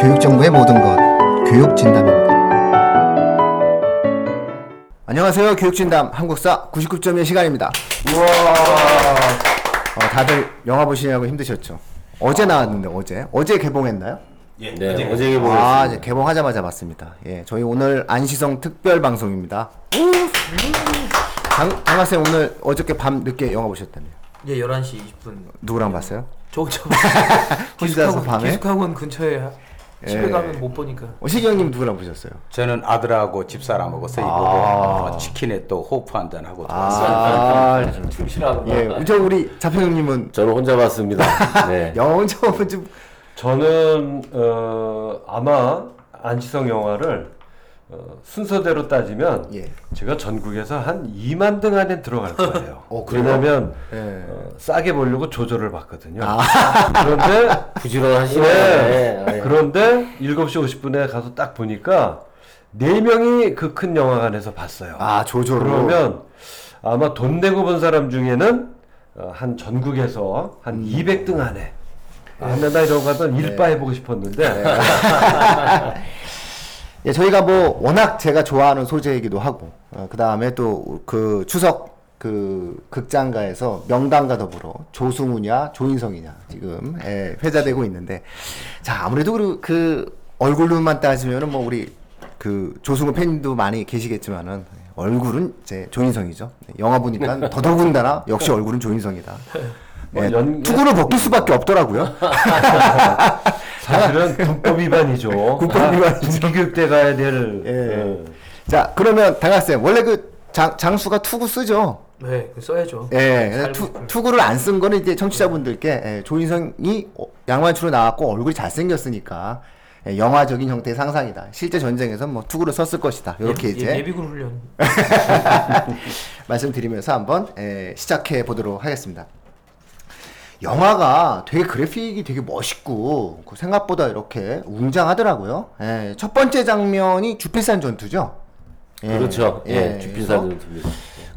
교육정보의 모든 것, 교육진담입니다. 안녕하세요. 교육진담 한국사 99점의 시간입니다. 우와. 어, 다들 영화 보시느라고 힘드셨죠? 어제 나왔는데, 어제. 어제 개봉했나요? 예, 네, 어제 어제 개봉. 아, 이제 개봉하자마자 봤습니다. 예, 저희 오늘 안시성 특별 방송입니다. 장, 장학생 오늘 어저께 밤 늦게 영화 보셨다며요? 예, 11시 20분. 누구랑 봤어요? 저, 저. 혼자서 밤에? 기숙학원 근처에 하- 집에 예. 가면 못 보니까. 어, 시경님 누구랑 보셨어요? 저는 아들하고 집사람하고 서희 보고 어, 치킨에 또 호프 한잔 하고. 아, 충실하고. 예, 저 우리 자평님은 저는 혼자 봤습니다. 네. 영처음좀 저는 어, 아마 안시성 영화를 어, 순서대로 따지면 예. 제가 전국에서 한 2만 등 안에 들어갈 거예요. 어, 그래요? 왜냐하면 예. 어, 싸게 보려고 조절을 봤거든요. 아. 그런데 부지런하시네. 네. 네. 그런데 7시 50분에 가서 딱 보니까 네 명이 그 큰 영화관에서 봤어요. 아, 조조로. 그러면 아마 돈 내고 본 사람 중에는 어, 한 전국에서 한 음. 200등 안에 아, 나 이런 거 하던 일바 해보고 싶었는데 예, 저희가 뭐 워낙 제가 좋아하는 소재이기도 하고 어, 그 다음에 또 그 추석 그 극장가에서 명단과 더불어 조승우냐 조인성이냐 지금 예, 회자되고 있는데 자 아무래도 그, 그 얼굴로만 따지면은 뭐 우리 그 조승우 팬도 많이 계시겠지만은 얼굴은 이제 조인성이죠 네, 영화 보니까 더더군다나 역시 얼굴은 조인성이다. 뭐 예, 연- 투구를 벗길 수밖에 없더라고요. 사실은 군법 위반이죠. 군법 위반이죠. 군교육대 가야 될. 예. 어. 자 그러면 당학생 원래 그 장, 장수가 투구 쓰죠. 네, 그 써야죠. 예, 살고 투. 투구를 안 쓴 거는 이제 청취자분들께 예, 조인성이 어, 양만춘으로 나왔고 얼굴이 잘생겼으니까 예, 영화적인 형태의 상상이다. 실제 전쟁에서 뭐 투구를 썼을 것이다. 이렇게 예, 이제 예, 예비군 훈련. 말씀드리면서 한번 예, 시작해 보도록 하겠습니다. 영화가 되게 그래픽이 되게 멋있고 그 생각보다 이렇게 웅장하더라고요. 예, 첫 번째 장면이 주필산 전투죠. 예, 그렇죠. 예, 그래서 주필산 전투입니다.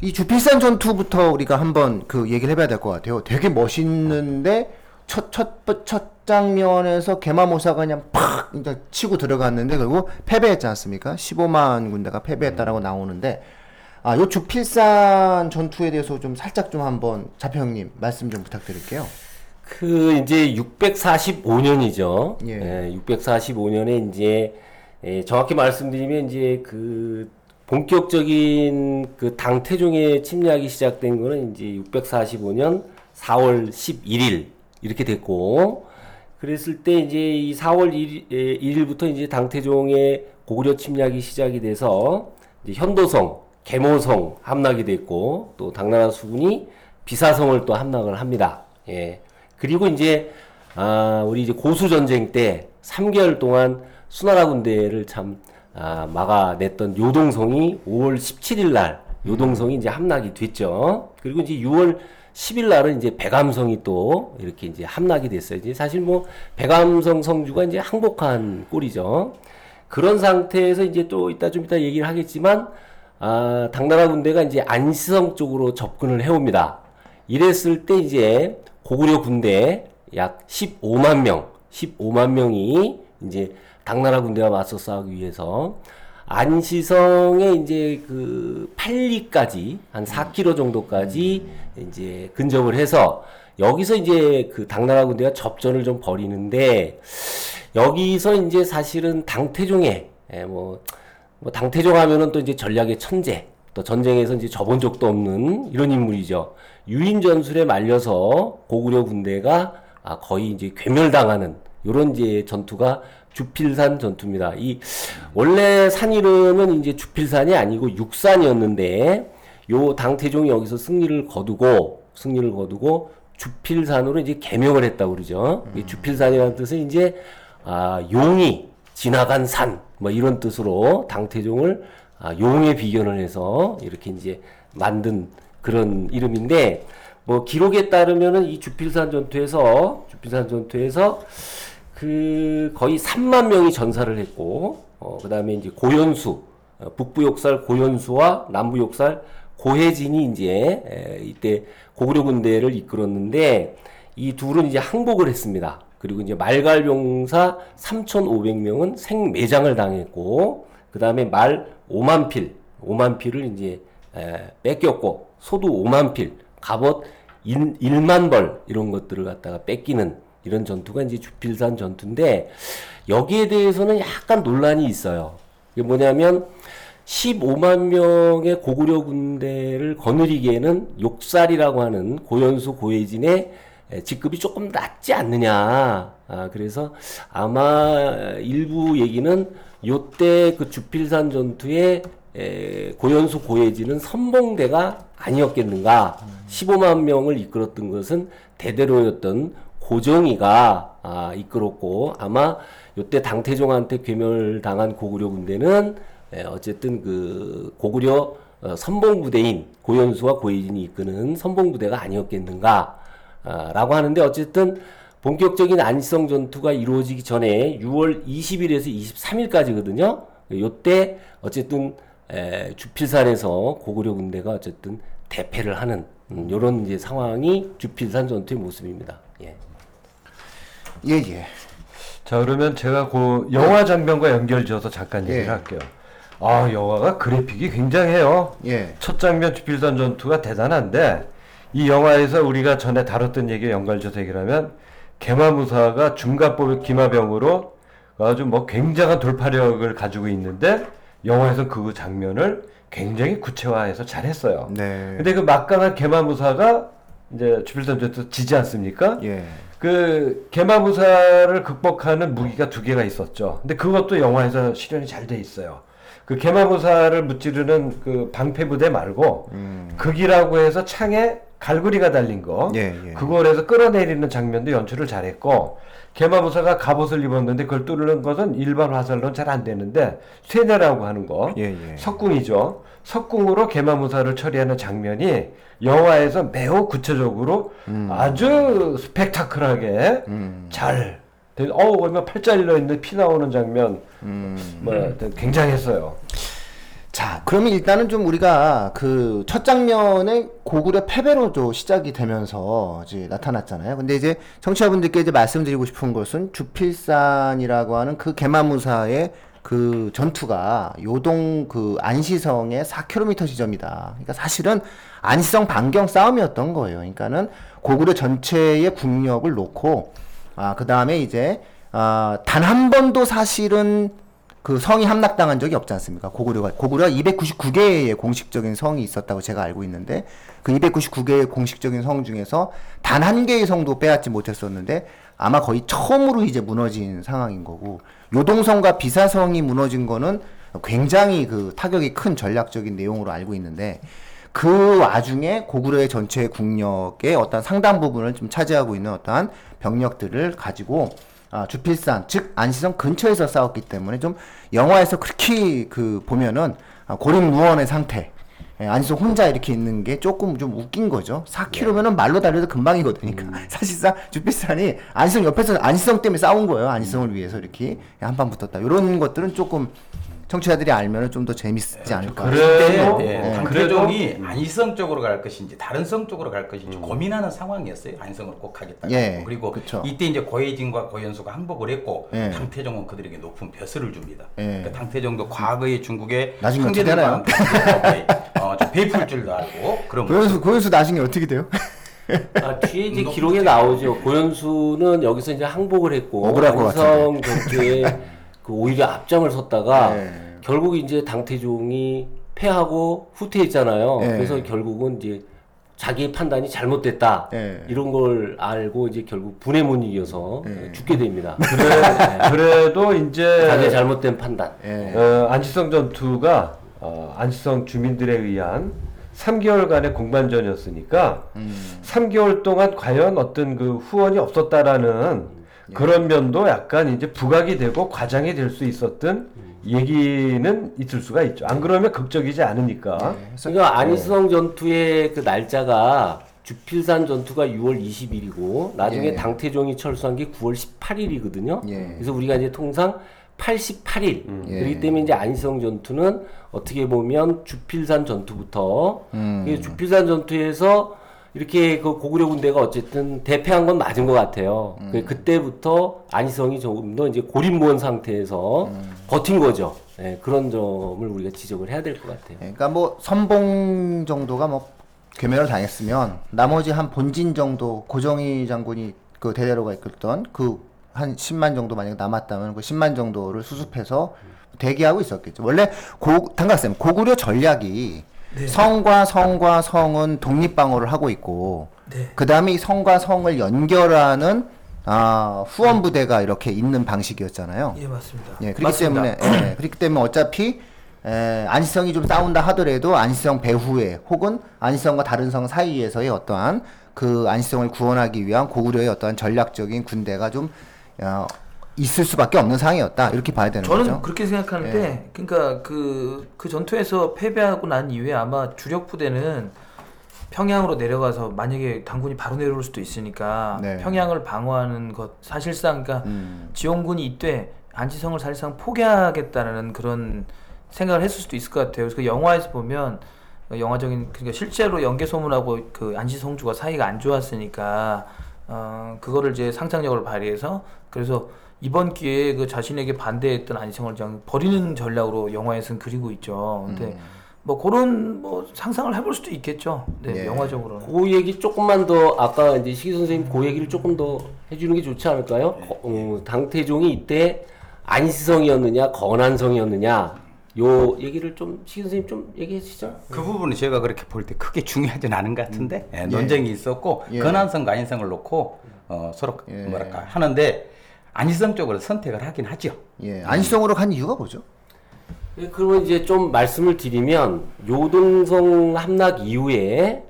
이 주필산 전투부터 우리가 한번 그 얘기를 해봐야 될 것 같아요. 되게 멋있는데 첫, 첫, 번- 첫 장면에서 개마모사가 그냥 팍 이제 치고 들어갔는데 결국 패배했지 않습니까? 15만 군대가 패배했다라고 나오는데 아, 요 주필산 전투에 대해서 좀 살짝 좀 한번 자평님 말씀 좀 부탁드릴게요. 그 이제 645년이죠. 예. 예. 645년에 이제 예, 정확히 말씀드리면 이제 그 본격적인 그 당태종의 침략이 시작된 거는 이제 645년 4월 11일 이렇게 됐고 그랬을 때 이제 이 4월 1일, 1일부터 이제 당태종의 고구려 침략이 시작이 돼서 이제 현도성, 계모성 함락이 됐고 또 당나라 수군이 비사성을 또 함락을 합니다. 예. 그리고 이제 아, 우리 이제 고수 전쟁 때 3개월 동안 수나라 군대를 참 아, 막아냈던 요동성이 5월 17일 날 요동성이 이제 함락이 됐죠. 그리고 이제 6월 10일 날은 이제 백암성이 또 이렇게 이제 함락이 됐어요. 이제 사실 뭐 백암성 성주가 이제 항복한 꼴이죠. 그런 상태에서 이제 또 이따 좀 이따 얘기를 하겠지만 아, 당나라 군대가 이제 안시성 쪽으로 접근을 해옵니다. 이랬을 때 이제 고구려 군대 약 15만 명, 15만 명이 이제 당나라 군대와 맞서 싸우기 위해서 안시성에 이제 그 팔리까지 한 4km 정도까지 이제 근접을 해서 여기서 이제 그 당나라 군대가 접전을 좀 벌이는데 여기서 이제 사실은 당태종의 예, 뭐, 뭐 당태종 하면은 또 이제 전략의 천재 또 전쟁에서 이제 접은 적도 없는 이런 인물이죠. 유인 전술에 말려서 고구려 군대가 아, 거의 이제 괴멸당하는 요런 이제 전투가 주필산 전투입니다. 이 원래 산 이름은 이제 주필산이 아니고 육산이었는데 요 당태종이 여기서 승리를 거두고 승리를 거두고 주필산으로 이제 개명을 했다고 그러죠. 이 주필산이라는 뜻은 이제 아, 용이 지나간 산 뭐 이런 뜻으로 당태종을 아, 용에 비견을 해서 이렇게 이제 만든 그런 이름인데 뭐 기록에 따르면은 이 주필산 전투에서 주필산 전투에서 그 거의 3만 명이 전사를 했고 어 그다음에 이제 고연수 어, 북부 욕살 고연수와 남부 욕살 고혜진이 이제 에, 이때 고구려 군대를 이끌었는데 이 둘은 이제 항복을 했습니다. 그리고 이제 말갈 병사 3,500명은 생매장을 당했고 그 다음에 말 5만 필, 5만 필을 이제 에, 뺏겼고 소도 5만 필, 갑옷 1, 1만 벌 이런 것들을 갖다가 뺏기는 이런 전투가 이제 주필산 전투인데 여기에 대해서는 약간 논란이 있어요. 이게 뭐냐면 15만 명의 고구려 군대를 거느리기에는 욕살이라고 하는 고연수 고혜진의 에, 직급이 조금 낮지 않느냐. 아, 그래서 아마 일부 얘기는 요때 그 주필산 전투에 에, 고연수 고혜진은 선봉대가 아니었겠는가. 15만 명을 이끌었던 것은 대대로였던 고정이가 아, 이끌었고 아마 요때 당태종한테 괴멸 당한 고구려 군대는 에, 어쨌든 그 고구려 어, 선봉부대인 고연수와 고혜진이 이끄는 선봉부대가 아니었겠는가 아, 라고 하는데 어쨌든 본격적인 안시성 전투가 이루어지기 전에 6월 20일에서 23일까지거든요. 요때 어쨌든 에, 주필산에서 고구려 군대가 어쨌든 대패를 하는 음, 요런 이제 상황이 주필산 전투의 모습입니다. 예. 예, 예. 자 그러면 제가 그 영화 장면과 연결지어서 잠깐 얘기를 예. 할게요. 아 영화가 그래픽이 굉장해요. 예. 첫 장면 주필산 전투가 대단한데 이 영화에서 우리가 전에 다뤘던 얘기 연결져서 얘기를 하면 개마무사가 중갑법의 기마병으로 아주 뭐 굉장한 돌파력을 가지고 있는데 영화에서 그 장면을 굉장히 구체화해서 잘했어요. 네. 근데 그 막강한 개마무사가 이제 주필산 전투 지지 않습니까? 예. 그 개마무사를 극복하는 무기가 두 개가 있었죠. 근데 그것도 영화에서 실현이 잘 돼 있어요. 그 개마무사를 무찌르는 그 방패 부대 말고 극이라고 해서 창에 갈고리가 달린 거. 음. 예, 예. 그걸 해서 끌어내리는 장면도 연출을 잘했고 개마무사가 갑옷을 입었는데 그걸 뚫는 것은 일반 화살로는 잘 안 되는데 쇠뇌라고 하는 거. 예, 예. 석궁이죠. 석궁으로 개마무사를 처리하는 장면이 영화에서 매우 구체적으로 음. 아주 스펙타클하게 잘. 된- 어우 얼마 팔자 일러 있는데 피 나오는 장면, 음. 뭐 굉장했어요. 자, 그러면 일단은 좀 우리가 그 첫 장면에 고구려 패배로 좀 시작이 되면서 이제 나타났잖아요. 근데 이제 청취자분들께 이제 말씀드리고 싶은 것은 주필산이라고 하는 그 개마무사의 그 전투가 요동 그 안시성의 4km 지점이다. 그러니까 사실은 안시성 반경 싸움이었던 거예요. 그러니까는 고구려 전체의 국력을 놓고 아, 그 다음에 이제 아, 단 한 번도 사실은 그 성이 함락당한 적이 없지 않습니까? 고구려가 고구려 299개의 공식적인 성이 있었다고 제가 알고 있는데 그 299개의 공식적인 성 중에서 단 한 개의 성도 빼앗지 못했었는데 아마 거의 처음으로 이제 무너진 상황인 거고 요동성과 비사성이 무너진 거는 굉장히 그 타격이 큰 전략적인 내용으로 알고 있는데 그 와중에 고구려의 전체 국력의 어떤 상당 부분을 좀 차지하고 있는 어떠한 병력들을 가지고 아, 주필산 즉 안시성 근처에서 싸웠기 때문에 좀 영화에서 그렇게 그 보면은 아, 고립무원의 상태 예, 안시성 혼자 이렇게 있는 게 조금 좀 웃긴 거죠. 4km면은 말로 달려도 금방이거든요. 그러니까 사실상 주필산이 안시성 옆에서 안시성 때문에 싸운 거예요. 안시성을 위해서 이렇게 한판 붙었다. 이런 것들은 조금 청취자들이 알면은 좀더 재밌지 않을까. 그래도 네, 네. 당태종이 안시성 쪽으로 갈 것인지 다른 성 쪽으로 갈 것인지 고민하는 상황이었어요. 안성으로 꼭 하겠다. 음. 예, 그리고 그쵸. 이때 이제 고혜진과 고현수가 항복을 했고 예. 당태종은 그들에게 높은 벼슬을 줍니다. 예. 그러니까 당태종도 과거의 중국의 나중에 어떻게 형제들과 되나요? 함께 어, 좀 베풀 줄도 알고 그런 고현수 고현수 나중에 어떻게 돼요? 아, 뒤에 이제 기록에 나오죠. 고현수는 여기서 이제 항복을 했고 억울할 것 전투에 그 오히려 앞장을 섰다가 네. 결국 이제 당태종이 패하고 후퇴했잖아요. 네. 그래서 결국은 이제 자기의 판단이 잘못됐다 네. 이런 걸 알고 이제 결국 분에 못 이겨서 죽게 됩니다. 그래, 그래도 이제 자기 의 잘못된 판단. 예. 어, 안시성 전투가 어, 안시성 주민들에 의한 3개월간의 공반전이었으니까 3개월 동안 과연 어떤 그 후원이 없었다라는 그런 면도 약간 이제 부각이 되고 과장이 될 수 있었던 얘기는 있을 수가 있죠. 안 그러면 극적이지 않으니까. 그러니까 안희성 전투의 그 날짜가 주필산 전투가 6월 20일이고 나중에 예. 당태종이 철수한 게 9월 18일이거든요. 예. 그래서 우리가 이제 통상 88일 예. 그렇기 때문에 이제 안희성 전투는 어떻게 보면 주필산 전투부터 음. 그 주필산 전투에서 이렇게 그 고구려 군대가 어쨌든 대패한 건 맞은 것 같아요. 음. 그 그때부터 안희성이 조금 더 이제 고립무원 상태에서 음. 버틴 거죠. 예, 그런 점을 우리가 지적을 해야 될 것 같아요. 예, 그러니까 뭐 선봉 정도가 뭐 괴멸을 당했으면 나머지 한 본진 정도 고정희 장군이 그 대대로가 이끌던 그 한 10만 정도 만약에 남았다면 그 10만 정도를 수습해서 대기하고 있었겠죠. 원래 고 당각쌤 고구려 전략이 네. 성과 성과 성은 독립방어를 하고 있고 네. 그 다음에 이 성과 성을 연결하는 아, 후원 부대가 이렇게 있는 방식이었잖아요. 예 맞습니다. 예, 그렇기 맞습니다. 때문에 예, 그렇기 때문에 어차피 에, 안시성이 좀 싸운다 하더라도 안시성 배후에 혹은 안시성과 다른 성 사이에서의 어떠한 그 안시성을 구원하기 위한 고구려의 어떠한 전략적인 군대가 좀 어, 있을 수밖에 없는 상황이었다 이렇게 봐야 되는 저는 거죠. 그렇게 생각하는데, 그러니까 그, 그 전투에서 패배하고 난 이후에 아마 주력 부대는 평양으로 내려가서 만약에 당군이 바로 내려올 수도 있으니까 네. 평양을 방어하는 것 사실상 그러니까 음. 지원군이 이때 안지성을 사실상 포기하겠다는 그런 생각을 했을 수도 있을 것 같아요. 그래서 그 영화에서 보면 어, 영화적인 그러니까 실제로 연개 소문하고 그 안시성주가 사이가 안 좋았으니까 어 그거를 이제 상상력을 발휘해서 그래서 이번 기회에 그 자신에게 반대했던 안시성을 그냥 버리는 전략으로 영화에서는 그리고 있죠. 근데 뭐 그런 뭐 상상을 해볼 수도 있겠죠. 네, 예. 영화적으로는. 그 얘기 조금만 더 아까 이제 시기 선생님 그 얘기를 조금 더 해주는 게 좋지 않을까요? 거- 어, 당태종이 이때 안시성이었느냐 건한성이었느냐 요 얘기를 좀 시기 선생님 좀 얘기해 주시죠. 그 부분은 제가 그렇게 볼 때 크게 중요하진 않은 것 같은데 예, 논쟁이 있었고 예. 건한성과 안희성을 놓고 어, 서로 예. 뭐랄까 하는데 안희성 쪽으로 선택을 하긴 하죠. 예, 안시성으로 간 이유가 뭐죠? 예, 그러면 이제 좀 말씀을 드리면 요동성 함락 이후에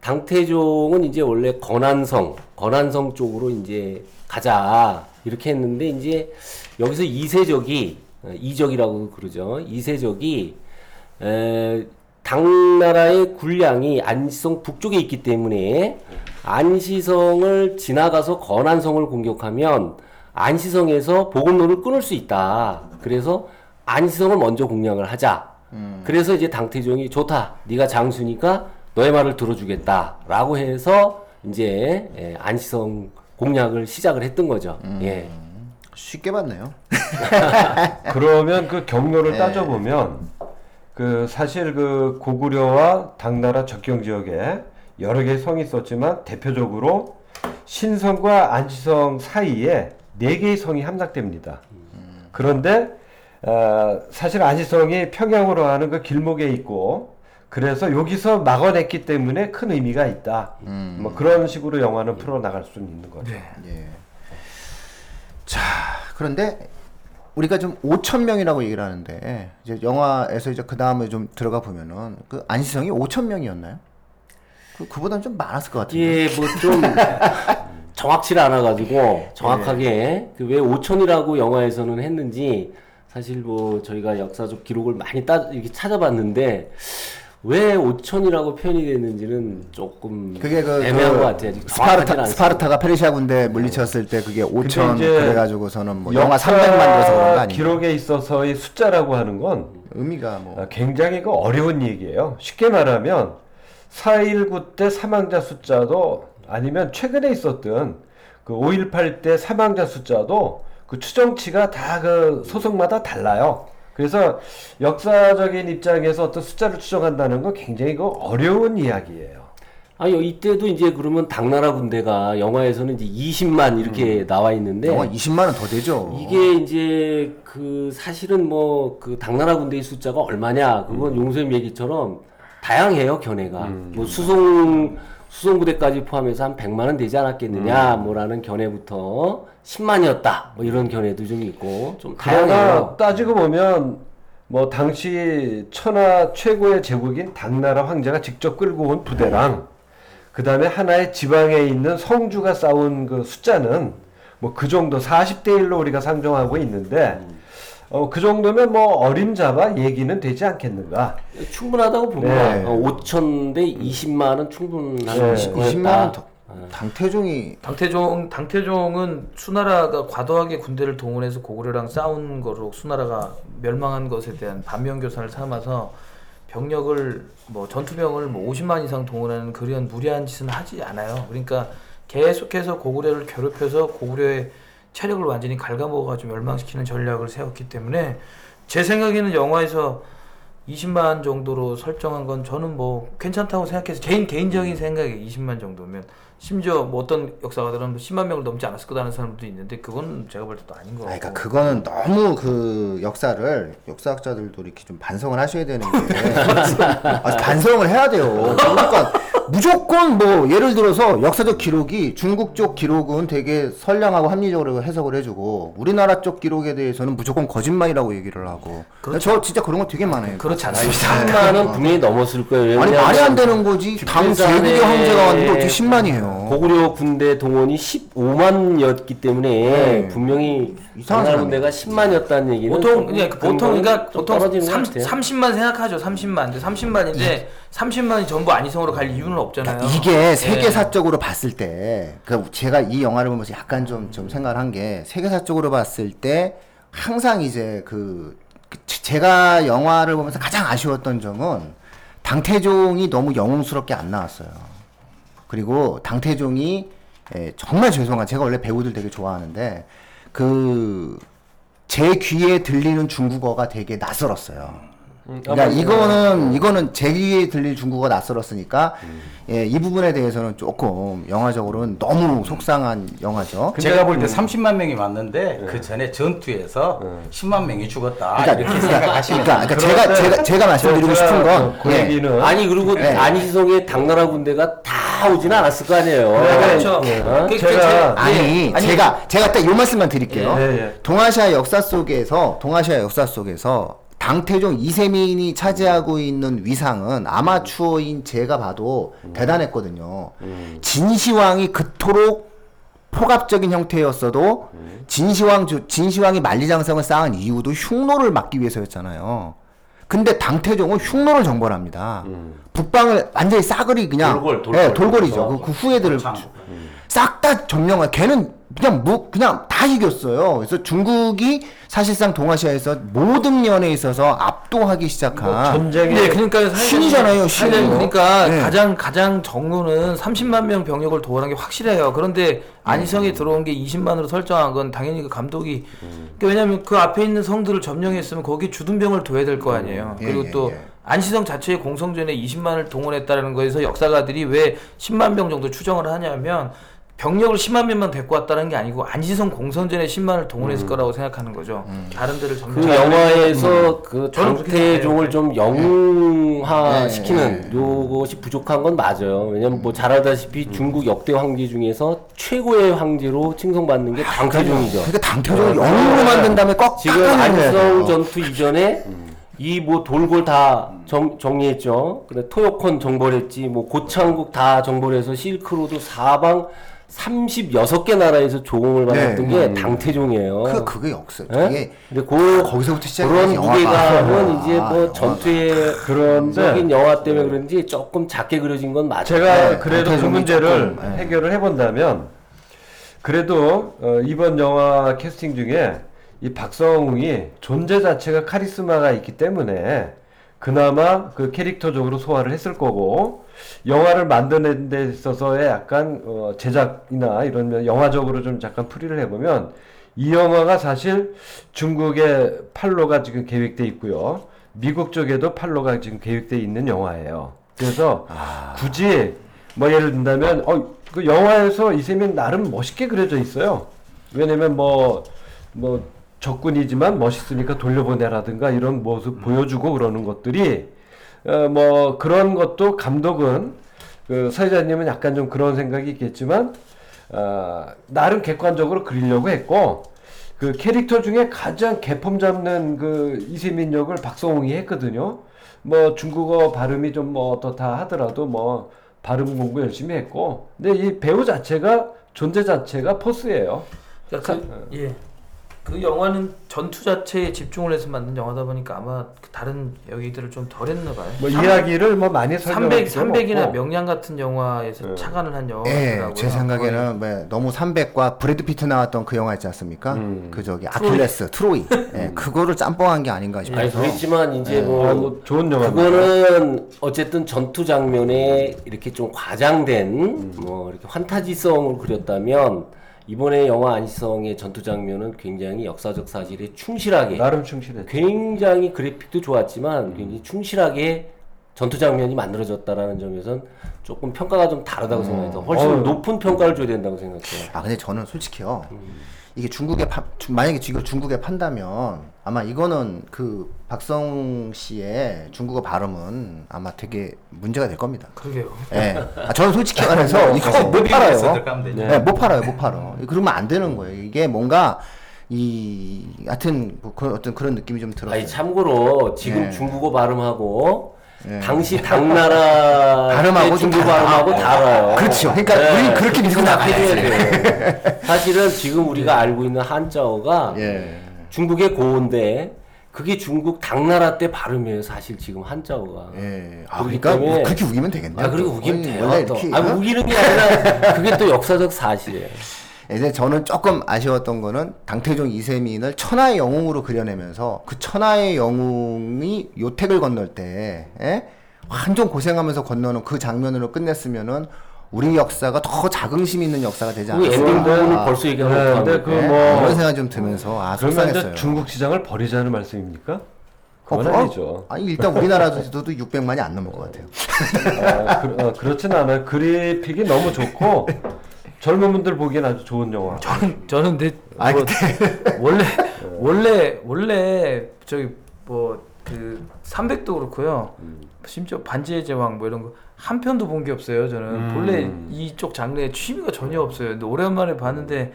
당태종은 이제 원래 건안성, 건안성 쪽으로 이제 가자 이렇게 했는데 이제 여기서 이세적이 어, 이적이라고 그러죠. 이세적이 에, 당나라의 군량이 안시성 북쪽에 있기 때문에 안시성을 지나가서 건안성을 공격하면 안시성에서 보급로를 끊을 수 있다. 그래서 안시성을 먼저 공략을 하자. 그래서 이제 당태종이 좋다. 네가 장수니까 너의 말을 들어주겠다라고 해서 이제 예, 안시성 공략을 시작을 했던 거죠. 예. 쉽게 봤네요. 그러면 그 경로를 네. 따져보면 그 사실 그 고구려와 당나라 접경 지역에 여러 개의 성이 있었지만 대표적으로 신성과 안시성 사이에 네 개의 성이 함락됩니다. 그런데 어, 사실 안시성이 평양으로 가는 그 길목에 있고 그래서 여기서 막아냈기 때문에 큰 의미가 있다. 뭐 그런 식으로 영화는 풀어 나갈 수 있는 거죠. 네. 예. 자, 그런데 우리가 좀 5천 명이라고 얘기를 하는데 이제 영화에서 이제 그 다음에 좀 들어가 보면은 그 안시성이 5천 명이었나요? 그 그보다는 좀 많았을 것 같은데. 예, 뭐 좀 정확치를 않아가지고 정확하게 그왜 5천이라고 영화에서는 했는지 사실 뭐 저희가 역사적 기록을 많이 따 이렇게 찾아봤는데 왜 5천이라고 표현이 됐는지는 조금 그게 그, 애매한 그 것 같아요. 스파르타. 스파르타가 페르시아 군대 물리쳤을 때 그게 5천 이제 그래가지고서는 뭐 영화 300 만들어서 그런 거 아니에요? 기록에 있어서의 숫자라고 하는 건 의미가 뭐 아, 굉장히 그 어려운 얘기예요. 쉽게 말하면 4.19 때 사망자 숫자도 아니면 최근에 있었던 그 5.18 때 사망자 숫자도 그 추정치가 다 그 소속마다 달라요. 그래서 역사적인 입장에서 어떤 숫자를 추정한다는 건 굉장히 그 어려운 이야기예요. 아니 이때도 이제 그러면 당나라 군대가 영화에서는 이제 20만 이렇게 나와 있는데 영화 20만은 더 되죠. 이게 이제 그 사실은 뭐 그 당나라 군대의 숫자가 얼마냐 그건 용서님 얘기처럼 다양해요 견해가 뭐 수송 수송 부대까지 포함해서 한 100만은 되지 않았겠느냐 뭐라는 견해부터 10만이었다 뭐 이런 견해도 좀 있고 좀 다양해요. 따지고 보면 뭐 당시 천하 최고의 제국인 당나라 황제가 직접 끌고 온 부대랑 그 다음에 하나의 지방에 있는 성주가 싸운 그 숫자는 뭐 그 정도 40대 1로 우리가 상정하고 있는데 어, 그 정도면 뭐 어림잡아 얘기는 되지 않겠는가. 충분하다고 봅니다. 네. 어, 5천 대 20만은 충분한 네. 거였다. 20만은 더 당태종이 당태종 당태종은 수나라가 과도하게 군대를 동원해서 고구려랑 싸운 거로 수나라가 멸망한 것에 대한 반면교사를 삼아서 병력을 뭐 전투병을 뭐 50만 이상 동원하는 그런 무리한 짓은 하지 않아요. 그러니까 계속해서 고구려를 괴롭혀서 고구려의 체력을 완전히 갉아먹어가지고 멸망시키는 전략을 세웠기 때문에 제 생각에는 영화에서 20만 정도로 설정한 건 저는 뭐 괜찮다고 생각해서 개인 개인적인 생각에 20만 정도면 심지어 뭐 어떤 역사가들은 10만 명을 넘지 않았을 거라는 사람도 있는데 그건 제가 볼 때도 아닌 거 아, 같고 그러니까 그거는 너무 그 역사를 역사학자들도 이렇게 좀 반성을 하셔야 되는 게 아, 반성을 해야 돼요. 그러니까 무조건 뭐 예를 들어서 역사적 기록이 중국 쪽 기록은 되게 선량하고 합리적으로 해석을 해주고 우리나라 쪽 기록에 대해서는 무조건 거짓말이라고 얘기를 하고 저 진짜 그런 거 되게 많아요. 그렇지 않습니다. 3만은 분명히 넘었을 거예요. 아니 말이 안 되는 거지. 당 뒷부산에 제국의 황제가 왔는데 어떻게 10만이에요? 고구려 군대 동원이 15만이었기 때문에 네. 분명히 이상한 사람이에요. 군대가 10만이었다는 얘기는 보통 좀 그냥 그 보통 그러니까 좀 보통 떨어지는 것 3, 같아요. 30만 생각하죠. 30만. 근데 30만인데 30만이 전부 안희성으로 갈 이유는 없잖아요. 그러니까 이게 세계사적으로 예. 봤을 때, 그 제가 이 영화를 보면서 약간 좀, 좀 생각을 한 게, 세계사적으로 봤을 때, 항상 이제 그, 그 제- 제가 영화를 보면서 가장 아쉬웠던 점은, 당태종이 너무 영웅스럽게 안 나왔어요. 그리고 당태종이, 예, 정말 죄송한, 제가 원래 배우들 되게 좋아하는데, 그, 제 귀에 들리는 중국어가 되게 낯설었어요. 그러니까 이거는 이거는 제 귀에 들릴 중국어가 낯설었으니까 예, 이 부분에 대해서는 조금 영화적으로는 너무 속상한 영화죠. 제가 볼 때 30만 명이 왔는데 그 전에 전투에서 10만 명이 죽었다 이렇게 생각하시면 그러니까, 그러니까 제가 제가 제가 말씀드리고 제가 싶은 건그 예, 얘기는 아니 그리고 네. 안희성의 당나라 군대가 다 오진 않았을 거 아니에요. 그렇죠. 어? 그- 그 제가- 제- 아니, 아니, 제가 제가 딱 요 말씀만 드릴게요. 예, 예. 동아시아 역사 속에서 동아시아 역사 속에서 당태종 이세민이 차지하고 있는 위상은 아마추어인 제가 봐도 대단했거든요. 진시황이 그토록 포갑적인 형태였어도 진시황 조- 진시황이 만리장성을 쌓은 이유도 흉노를 막기 위해서였잖아요. 근데 당태종은 흉노를 정벌합니다. 북방을 완전히 싸그리 그냥 돌골, 돌골. 예, 돌골이죠. 그, 그 후예들을 싹 다 점령한 걔는 그냥 무 그냥 다 이겼어요. 그래서 중국이 사실상 동아시아에서 모든 면에 있어서 압도하기 시작한 전쟁에 네, 그러니까 신이잖아요, 신. 그러니까 네. 가장 가장 정로는 30만 명 병력을 도원한 게 확실해요. 그런데 안희성이 들어온 게 20만으로 설정한 건 당연히 그 감독이 그러니까 왜냐하면 그 앞에 있는 성들을 점령했으면 거기 주둔병을 둬야 될 거 아니에요. 예, 그리고 예, 또 예. 안시성 자체의 공성전에 20만을 동원했다는 거에서 역사가들이 왜 10만 병 정도 추정을 하냐면 병력을 10만 명만 데리고 왔다는 게 아니고 안시성 공성전에 10만을 동원했을 거라고 생각하는 거죠. 다른 데를 점령. 그 영화에서 그 저는 그렇게 당태종을 생각해요. 좀 영웅화 네, 시키는 요것이 부족한 건 맞아요. 왜냐면 뭐 잘 알다시피 중국 역대 황제 중에서 최고의 황제로 칭송받는 게 당태종이죠. 그러니까 당태종을 영웅으로 만든 다음에 꽉 지금 깎아내야 안성 돼요. 전투 이전에 이 뭐 돌골 다 정, 정리했죠. 근데 토요콘 정벌했지, 뭐 고창국 다 정벌해서 실크로드 사방 36개 나라에서 조공을 받았던 네. 게 당태종이에요. 그 그게 역사. 예? 이게 근데 그 거기서부터 시작이 그런 영화가. 무게감은 이제 아, 뭐. 전투의 그런데 적인 영화 때문에 그런지 조금 작게 그려진 건 맞아요. 제가 네, 그래도 그 문제를 조금, 네. 해결을 해본다면 그래도 어, 이번 영화 캐스팅 중에 이 박성웅이 존재 자체가 카리스마가 있기 때문에 그나마 그 캐릭터적으로 소화를 했을 거고 영화를 만드는 데 있어서의 약간 어, 제작이나 이런 면 영화적으로 좀 잠깐 풀이를 해보면 이 영화가 사실 중국의 팔로가 지금 계획돼 있고요. 미국 쪽에도 팔로가 지금 계획돼 있는 영화예요. 그래서 굳이 뭐 예를 든다면 어, 그 영화에서 이세민 나름 멋있게 그려져 있어요. 왜냐면 뭐뭐 적군이지만 멋있으니까 돌려보내라든가 이런 모습 보여주고 그러는 것들이 어, 뭐 그런 것도 감독은 그 서희자님은 약간 좀 그런 생각이 있겠지만 어, 나름 객관적으로 그리려고 했고 그 캐릭터 중에 가장 개폼 잡는 그 이세민 역을 박성웅이 했거든요. 뭐 중국어 발음이 좀 뭐 어떻다 하더라도 뭐 발음 공부 열심히 했고 근데 이 배우 자체가 존재 자체가 포스예요. 그러니까 그, 예. 그 영화는 전투 자체에 집중을 해서 만든 영화다 보니까 아마 그 다른 얘기들을 좀 덜 했나 봐요. 뭐 이야기를 뭐 많이 설명할 300, 필요는 300이나 없고. 명량 같은 영화에서 네. 착안을 한 예, 영화더라고요. 제 생각에는 뭐 너무 300과 브래드 피트 나왔던 그 영화 있지 않습니까? 음. 그 저기 아킬레스, 트로이. 예, 그거를 짬뽕한 게 아닌가 아니 싶어서. 그렇지만 이제 뭐 아, 뭐 좋은 영화. 그거는 어쨌든 전투 장면에 이렇게 좀 과장된 뭐 이렇게 환타지성을 그렸다면 이번에 영화 안시성의 전투 장면은 굉장히 역사적 사실에 충실하게 나름 충실했죠. 굉장히 그래픽도 좋았지만 굉장히 충실하게 전투 장면이 만들어졌다라는 점에선 조금 평가가 좀 다르다고 생각해서 훨씬 어. 높은 평가를 줘야 된다고 생각해요. 아 근데 저는 솔직히요 이게 중국에 파, 주- 만약에 지금 중국에 판다면 아마 이거는 그 박성 씨의 중국어 발음은 아마 되게 문제가 될 겁니다. 그러게요. 예, 아, 저는 솔직히 말해서 이거 못 팔아요. 네, 못 팔아요, 못 팔아. 그러면 안 되는 거예요. 이게 뭔가 이 하여튼 뭐 그런 어떤 그런 느낌이 좀 들어요. 아니 참고로 지금 네. 중국어 발음하고 네. 당시 당나라 발음하고 좀 중국어 달라. 발음하고 달라요. 그렇죠. 그러니까 우린 그렇게 믿고 나가야지. 돼요. 사실은 지금 우리가 알고 있는 한자어가 예. 중국의 고어인데 그게 중국 당나라 때 발음이에요. 사실 지금 한자어가. 예. 아, 그러니까 때문에- 뭐 그렇게 우기면 되겠네. 아 그리고 우기면 돼요. 또. 아 어? 우기는 게 아니라 그게 또 역사적 사실이에요. 이제 저는 조금 아쉬웠던 거는 당태종 이세민을 천하의 영웅으로 그려내면서 그 천하의 영웅이 요택을 건널 때 예? 완전 고생하면서 건너는 그 장면으로 끝냈으면은 우리 역사가 더 자긍심 있는 역사가 되지 그 않았을까. 엔딩 부분을 벌써 얘기하고 네, 근데 거. 그 예? 뭐- 이런 생각이 좀 들면서 아 속상했어요. 이제 중국 시장을 버리자는 말씀입니까? 그건 어, 아니죠. 아니 일단 우리나라도 600만이 안 넘을 것 같아요. 아, 그, 어, 그렇진 않아요. 그래픽이 너무 좋고 젊은 분들 보기엔 아주 좋은 영화. 저는 저는 근데 아, 뭐 원래 원래 원래 저기 뭐 그 300도 그렇고요. 심지어 반지의 제왕 뭐 이런 거 한 편도 본 게 없어요. 저는 음. 본래 이쪽 장르에 취미가 전혀 없어요. 근데 오랜만에 봤는데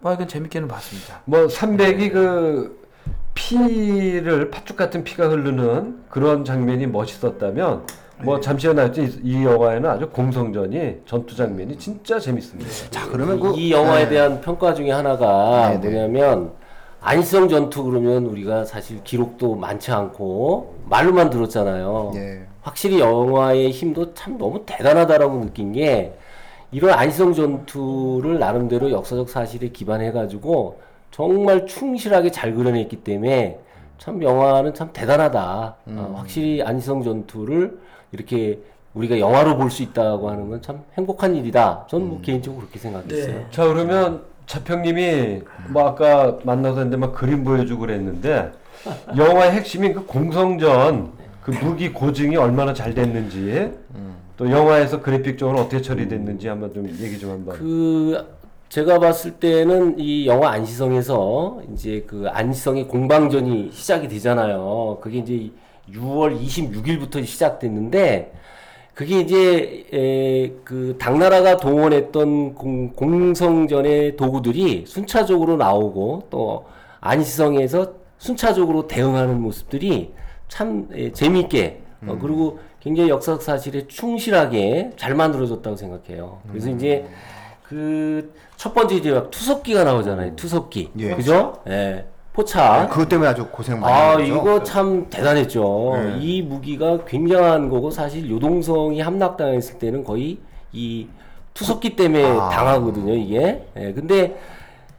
뭐 이건 재밌게는 봤습니다. 뭐 300이 그 피를 팥죽 같은 피가 흐르는 그런 장면이 멋있었다면 뭐 잠시 전에 나왔죠 이, 이 영화에는 아주 공성전이 전투 장면이 진짜 재밌습니다. 자 그러면 그 이 영화에 네. 대한 평가 중에 하나가 네, 네. 뭐냐면 안시성 전투 그러면 우리가 사실 기록도 많지 않고 말로만 들었잖아요. 예. 확실히 영화의 힘도 참 너무 대단하다라고 느낀 게 이런 안시성 전투를 나름대로 역사적 사실에 기반해 가지고 정말 충실하게 잘 그려냈기 때문에 참 영화는 참 대단하다. 어, 확실히 안시성 전투를 이렇게 우리가 영화로 볼 수 있다고 하는 건 참 행복한 일이다. 저는 뭐 개인적으로 그렇게 생각했어요. 자 그러면 차평님이 뭐 아까 만나서 했는데 막 그림 보여주고 그랬는데 영화의 핵심인 그 공성전 그 무기 고증이 얼마나 잘 됐는지 또 영화에서 그래픽적으로 어떻게 처리됐는지 한번 좀 얘기 좀 한번. 그 제가 봤을 때는 이 영화 안시성에서 이제 그 안시성의 공방전이 시작이 되잖아요. 그게 이제 6월 26일부터 시작됐는데 그게 이제 에, 그 당나라가 동원했던 공, 공성전의 도구들이 순차적으로 나오고 또 안시성에서 순차적으로 대응하는 모습들이 참 에, 재미있게 어, 그리고 굉장히 역사적 사실에 충실하게 잘 만들어졌다고 생각해요. 그래서 이제 그 첫 번째 이제 막 투석기가 나오잖아요. 투석기. 예. 그죠? 예. 포차. 그것 때문에 아주 고생 많이 아, 했죠. 이거 참 대단했죠. 네. 이 무기가 굉장한 거고 사실 요동성이 함락당했을 때는 거의 이 투석기 때문에 아. 당하거든요, 이게. 예, 근데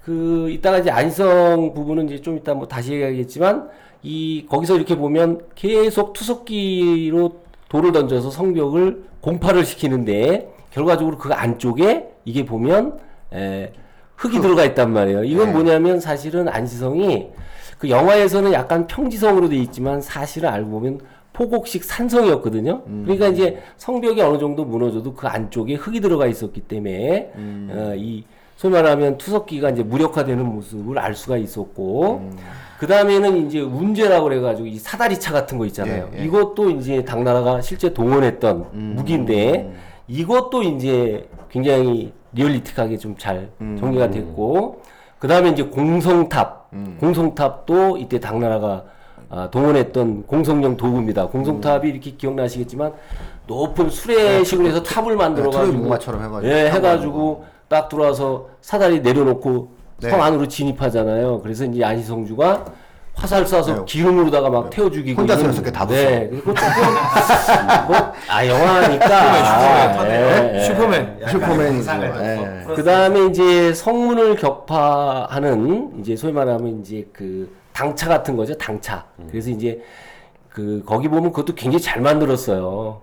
그 이따가 이제 안성 부분은 이제 좀 이따 뭐 다시 얘기하겠지만 이 거기서 이렇게 보면 계속 투석기로 돌을 던져서 성벽을 공파를 시키는데 결과적으로 그 안쪽에 이게 보면 에, 흙이 들어가 있단 말이에요. 이건 네. 뭐냐면 사실은 안시성이 그 영화에서는 약간 평지성으로 돼 있지만 사실은 알고 보면 포곡식 산성이었거든요. 그러니까 이제 성벽이 어느 정도 무너져도 그 안쪽에 흙이 들어가 있었기 때문에 어, 이 소위 말하면 투석기가 이제 무력화되는 모습을 알 수가 있었고 그 다음에는 이제 운제라고 그래가지고 이 사다리차 같은 거 있잖아요. 예, 예. 이것도 이제 당나라가 실제 동원했던 무기인데 이것도 이제 굉장히 리얼리틱하게 좀 잘 정리가 됐고 그 다음에 이제 공성탑 공성탑도 이때 당나라가 아, 동원했던 공성용 도구입니다. 공성탑이 이렇게 기억나시겠지만 높은 수레식으로 해서 탑을 네, 트로이 만들어가지고 목마처럼 해가지고 예, 해가지고 딱 들어와서 사다리 내려놓고 네. 성 안으로 진입하잖아요. 그래서 이제 안시성주가 화살 쏴서 네. 기름으로다가 막 태워 죽이고 혼자서 이런- 이렇게 다 네. 그거 조금 뭐 아 영화니까. 예, 예. 슈퍼맨. 좀 예. 풀었어요. 그 다음에 이제 성문을 격파하는 이제 소위 말하면 이제 그 당차 같은 거죠, 당차. 그래서 이제 그 거기 보면 그것도 굉장히 잘 만들었어요.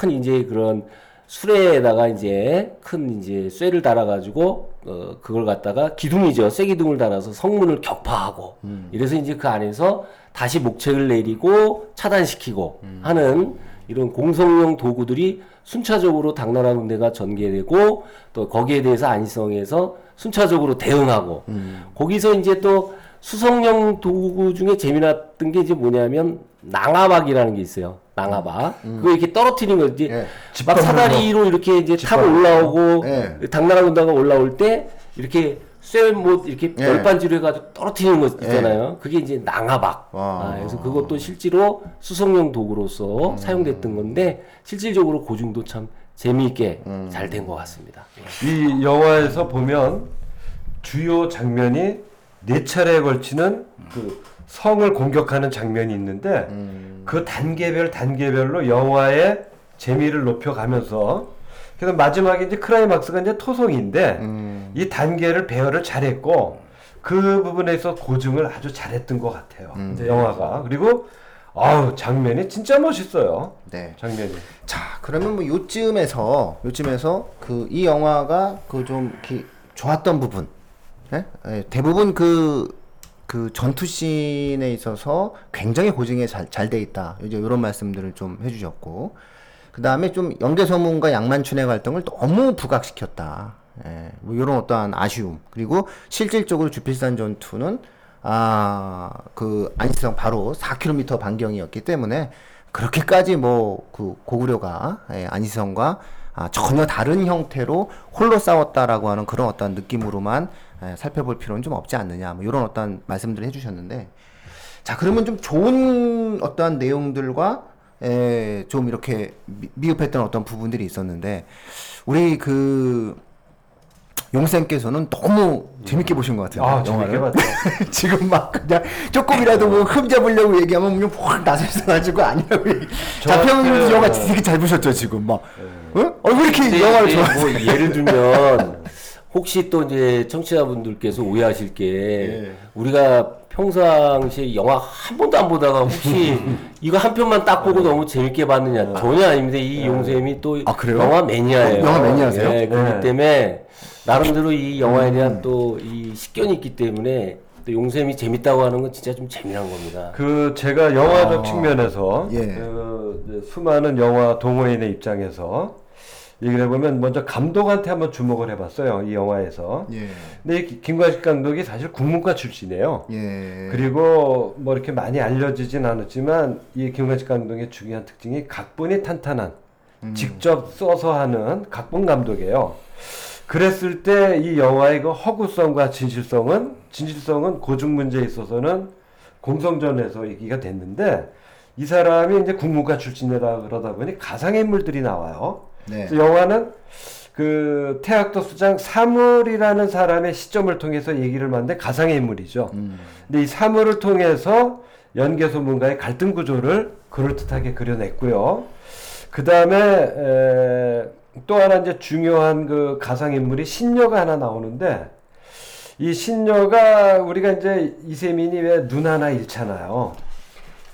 큰 이제 그런 수레에다가 이제 큰 이제 쇠를 달아가지고 어 그걸 갖다가 기둥이죠, 쇠 기둥을 달아서 성문을 격파하고 이래서 이제 그 안에서 다시 목책을 내리고 차단시키고 하는 이런 공성용 도구들이 순차적으로 당나라 군대가 전개되고 또 거기에 대해서 안시성에서 순차적으로 대응하고 거기서 이제 또 수성용 도구 중에 재미났던 게 이제 뭐냐면 낭아박이라는 게 있어요. 낭아박. 그거 이렇게 떨어뜨리는 거지. 예. 막 사다리로 이렇게 이제 타고 올라오고 예. 당나라 군대가 올라올 때 이렇게 쇠못 이렇게 예. 별반지로 해가지고 떨어뜨리는 거 있잖아요. 그게 이제 낭아박. 와. 아, 그래서 그것도 실제로 수성용 도구로서 사용됐던 건데 실질적으로 고증도 참 재미있게 잘 된 것 같습니다. 예. 이 영화에서 보면 주요 장면이 네 차례에 걸치는 그 성을 공격하는 장면이 있는데 그 단계별 단계별로 영화의 재미를 높여가면서 그래서 마지막에 이제 크라이막스가 이제 토성인데 이 단계를 배열을 잘했고 그 부분에서 고증을 아주 잘했던 것 같아요 영화가. 그리고 아우 장면이 진짜 멋있어요. 네. 장면이. 자, 그러면 뭐 요쯤에서 요쯤에서 그 이 영화가 그 좀 좋았던 부분, 예? 예, 대부분 그 그 전투 씬에 있어서 굉장히 고증에 잘잘 돼 있다. 이제 이런 말씀들을 좀 해주셨고, 그 다음에 좀 영계소문과 양만춘의 갈등을 너무 부각시켰다. 예, 뭐 이런 어떠한 아쉬움. 그리고 실질적으로 주필산 전투는 아, 그 안시성 바로 4km 반경이었기 때문에 그렇게까지 뭐 그 고구려가 예, 안시성과 아, 전혀 다른 형태로 홀로 싸웠다라고 하는 그런 어떤 느낌으로만 예, 살펴볼 필요는 좀 없지 않느냐 뭐 이런 어떤 말씀들을 해주셨는데 자 그러면 좀 좋은 어떠한 내용들과 에, 좀 이렇게 미, 미흡했던 어떤 부분들이 있었는데 우리 그 용쌤께서는 너무 재밌게 보신 것 같아요. 아 재밌게 봤죠 지금 막 그냥 조금이라도 뭐 흠잡으려고 얘기하면 그냥 확 나서셔가지고 아니라고 얘기. 자평 저한테- 영화 되게 잘 보셨죠 지금 막. 어? 어, 왜 이렇게 영화를 이제 좋아하세요? 뭐 예를 들면 혹시 또 이제 청취자분들께서 오해하실 게 예. 우리가 평상시에 영화 한 번도 안 보다가 혹시 이거 한 편만 딱 보고 너무 재밌게 봤느냐 전혀 아닙니다. 이 용쌤이 또 아, 그래요? 영화 매니아예요. 어, 영화 매니아세요? 예, 그렇기 네. 때문에 나름대로 이 영화에 대한 또 이 식견이 있기 때문에 또 용쌤이 재밌다고 하는 건 진짜 좀 재미난 겁니다. 그 제가 영화적 측면에서 예. 그 이제 수많은 영화 동호인의 입장에서 얘기를 해보면 먼저 감독한테 한번 주목을 해봤어요 이 영화에서. 예. 근데 김관식 감독이 사실 국문과 출신이에요. 예. 그리고 뭐 이렇게 많이 알려지진 않았지만 이 김관식 감독의 중요한 특징이 각본이 탄탄한 직접 써서 하는 각본 감독이에요. 그랬을 때 이 영화의 그 허구성과 진실성은 진실성은 고증 문제에 있어서는 공성전에서 얘기가 됐는데 이 사람이 이제 국문과 출신이라 그러다 보니 가상의 인물들이 나와요. 네. 영화는 그 태학도 수장 사물이라는 사람의 시점을 통해서 얘기를 하는데 가상의 인물이죠. 근데 이 사물을 통해서 연개소문과의 갈등 구조를 그럴듯하게 그려냈고요. 그 다음에 또 하나 이제 중요한 그 가상 인물이 신녀가 하나 나오는데 이 신녀가 우리가 이제 이세민이 왜 눈 하나 잃잖아요.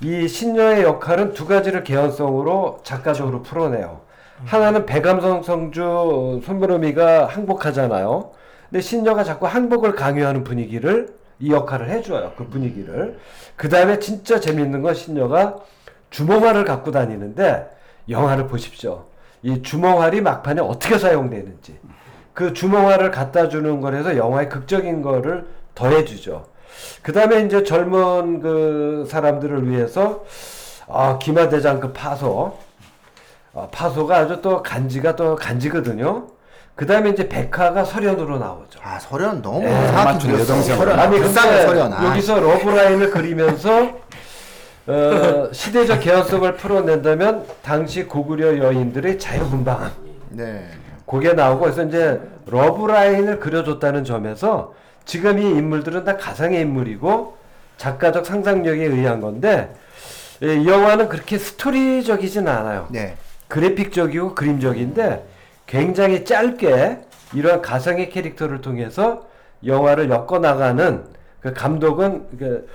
이 신녀의 역할은 두 가지를 개연성으로 작가적으로 풀어내요. 하나는 배감성 성주 손보름이가 항복하잖아요. 근데 신녀가 자꾸 항복을 강요하는 분위기를 이 역할을 해줘요. 그 분위기를. 그 다음에 진짜 재밌는 건 신녀가 주몽활을 갖고 다니는데 영화를 보십시오. 이 주몽활이 막판에 어떻게 사용되는지. 그 주몽활을 갖다 주는 거에서 영화의 극적인 거를 더해주죠. 그 다음에 이제 젊은 그 사람들을 위해서 아, 기마대장급 파소. 어, 파소가 아주 또 간지가 또 간지거든요. 그 다음에 이제 백화가 설현으로 나오죠. 아 설현 너무 예, 들렸어. 여동생. 아니 근데 설현. 아. 여기서 러브라인을 그리면서 어, 시대적 개연성을 풀어낸다면 당시 고구려 여인들의 자유분방함 네. 그게 나오고 그래서 이제 러브라인을 그려줬다는 점에서 지금 이 인물들은 다 가상의 인물이고 작가적 상상력에 의한 건데 예, 이 영화는 그렇게 스토리적이진 않아요. 네. 그래픽적이고 그림적인데 굉장히 짧게 이러한 가상의 캐릭터를 통해서 영화를 엮어 나가는 그 감독은 그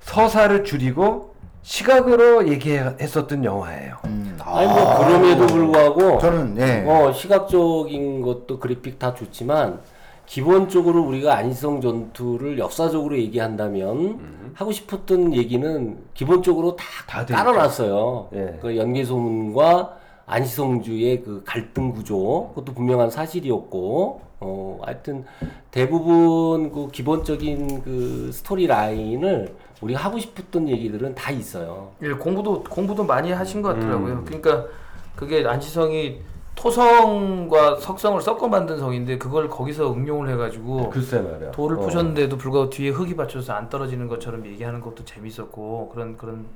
서사를 줄이고 시각으로 얘기했었던 영화예요. 음. 아니 뭐 그럼에도 불구하고 저는 예. 어 시각적인 것도 그래픽 다 좋지만 기본적으로 우리가 안희성 전투를 역사적으로 얘기한다면 하고 싶었던 얘기는 기본적으로 다, 다돼 깔아놨어요. 예. 그 연개소문과 안시성주의 그 갈등 구조 그것도 분명한 사실이었고 어 하여튼 대부분 그 기본적인 그 스토리 라인을 우리가 하고 싶었던 얘기들은 다 있어요. 예, 공부도 공부도 많이 하신 것 같더라고요. 음. 그러니까 그게 안시성이 토성과 석성을 섞어 만든 성인데 그걸 거기서 응용을 해가지고 글쎄 말이야. 돌을 어. 푸셨는데도 불구하고 뒤에 흙이 받쳐서 안 떨어지는 것처럼 얘기하는 것도 재밌었고 그런 그런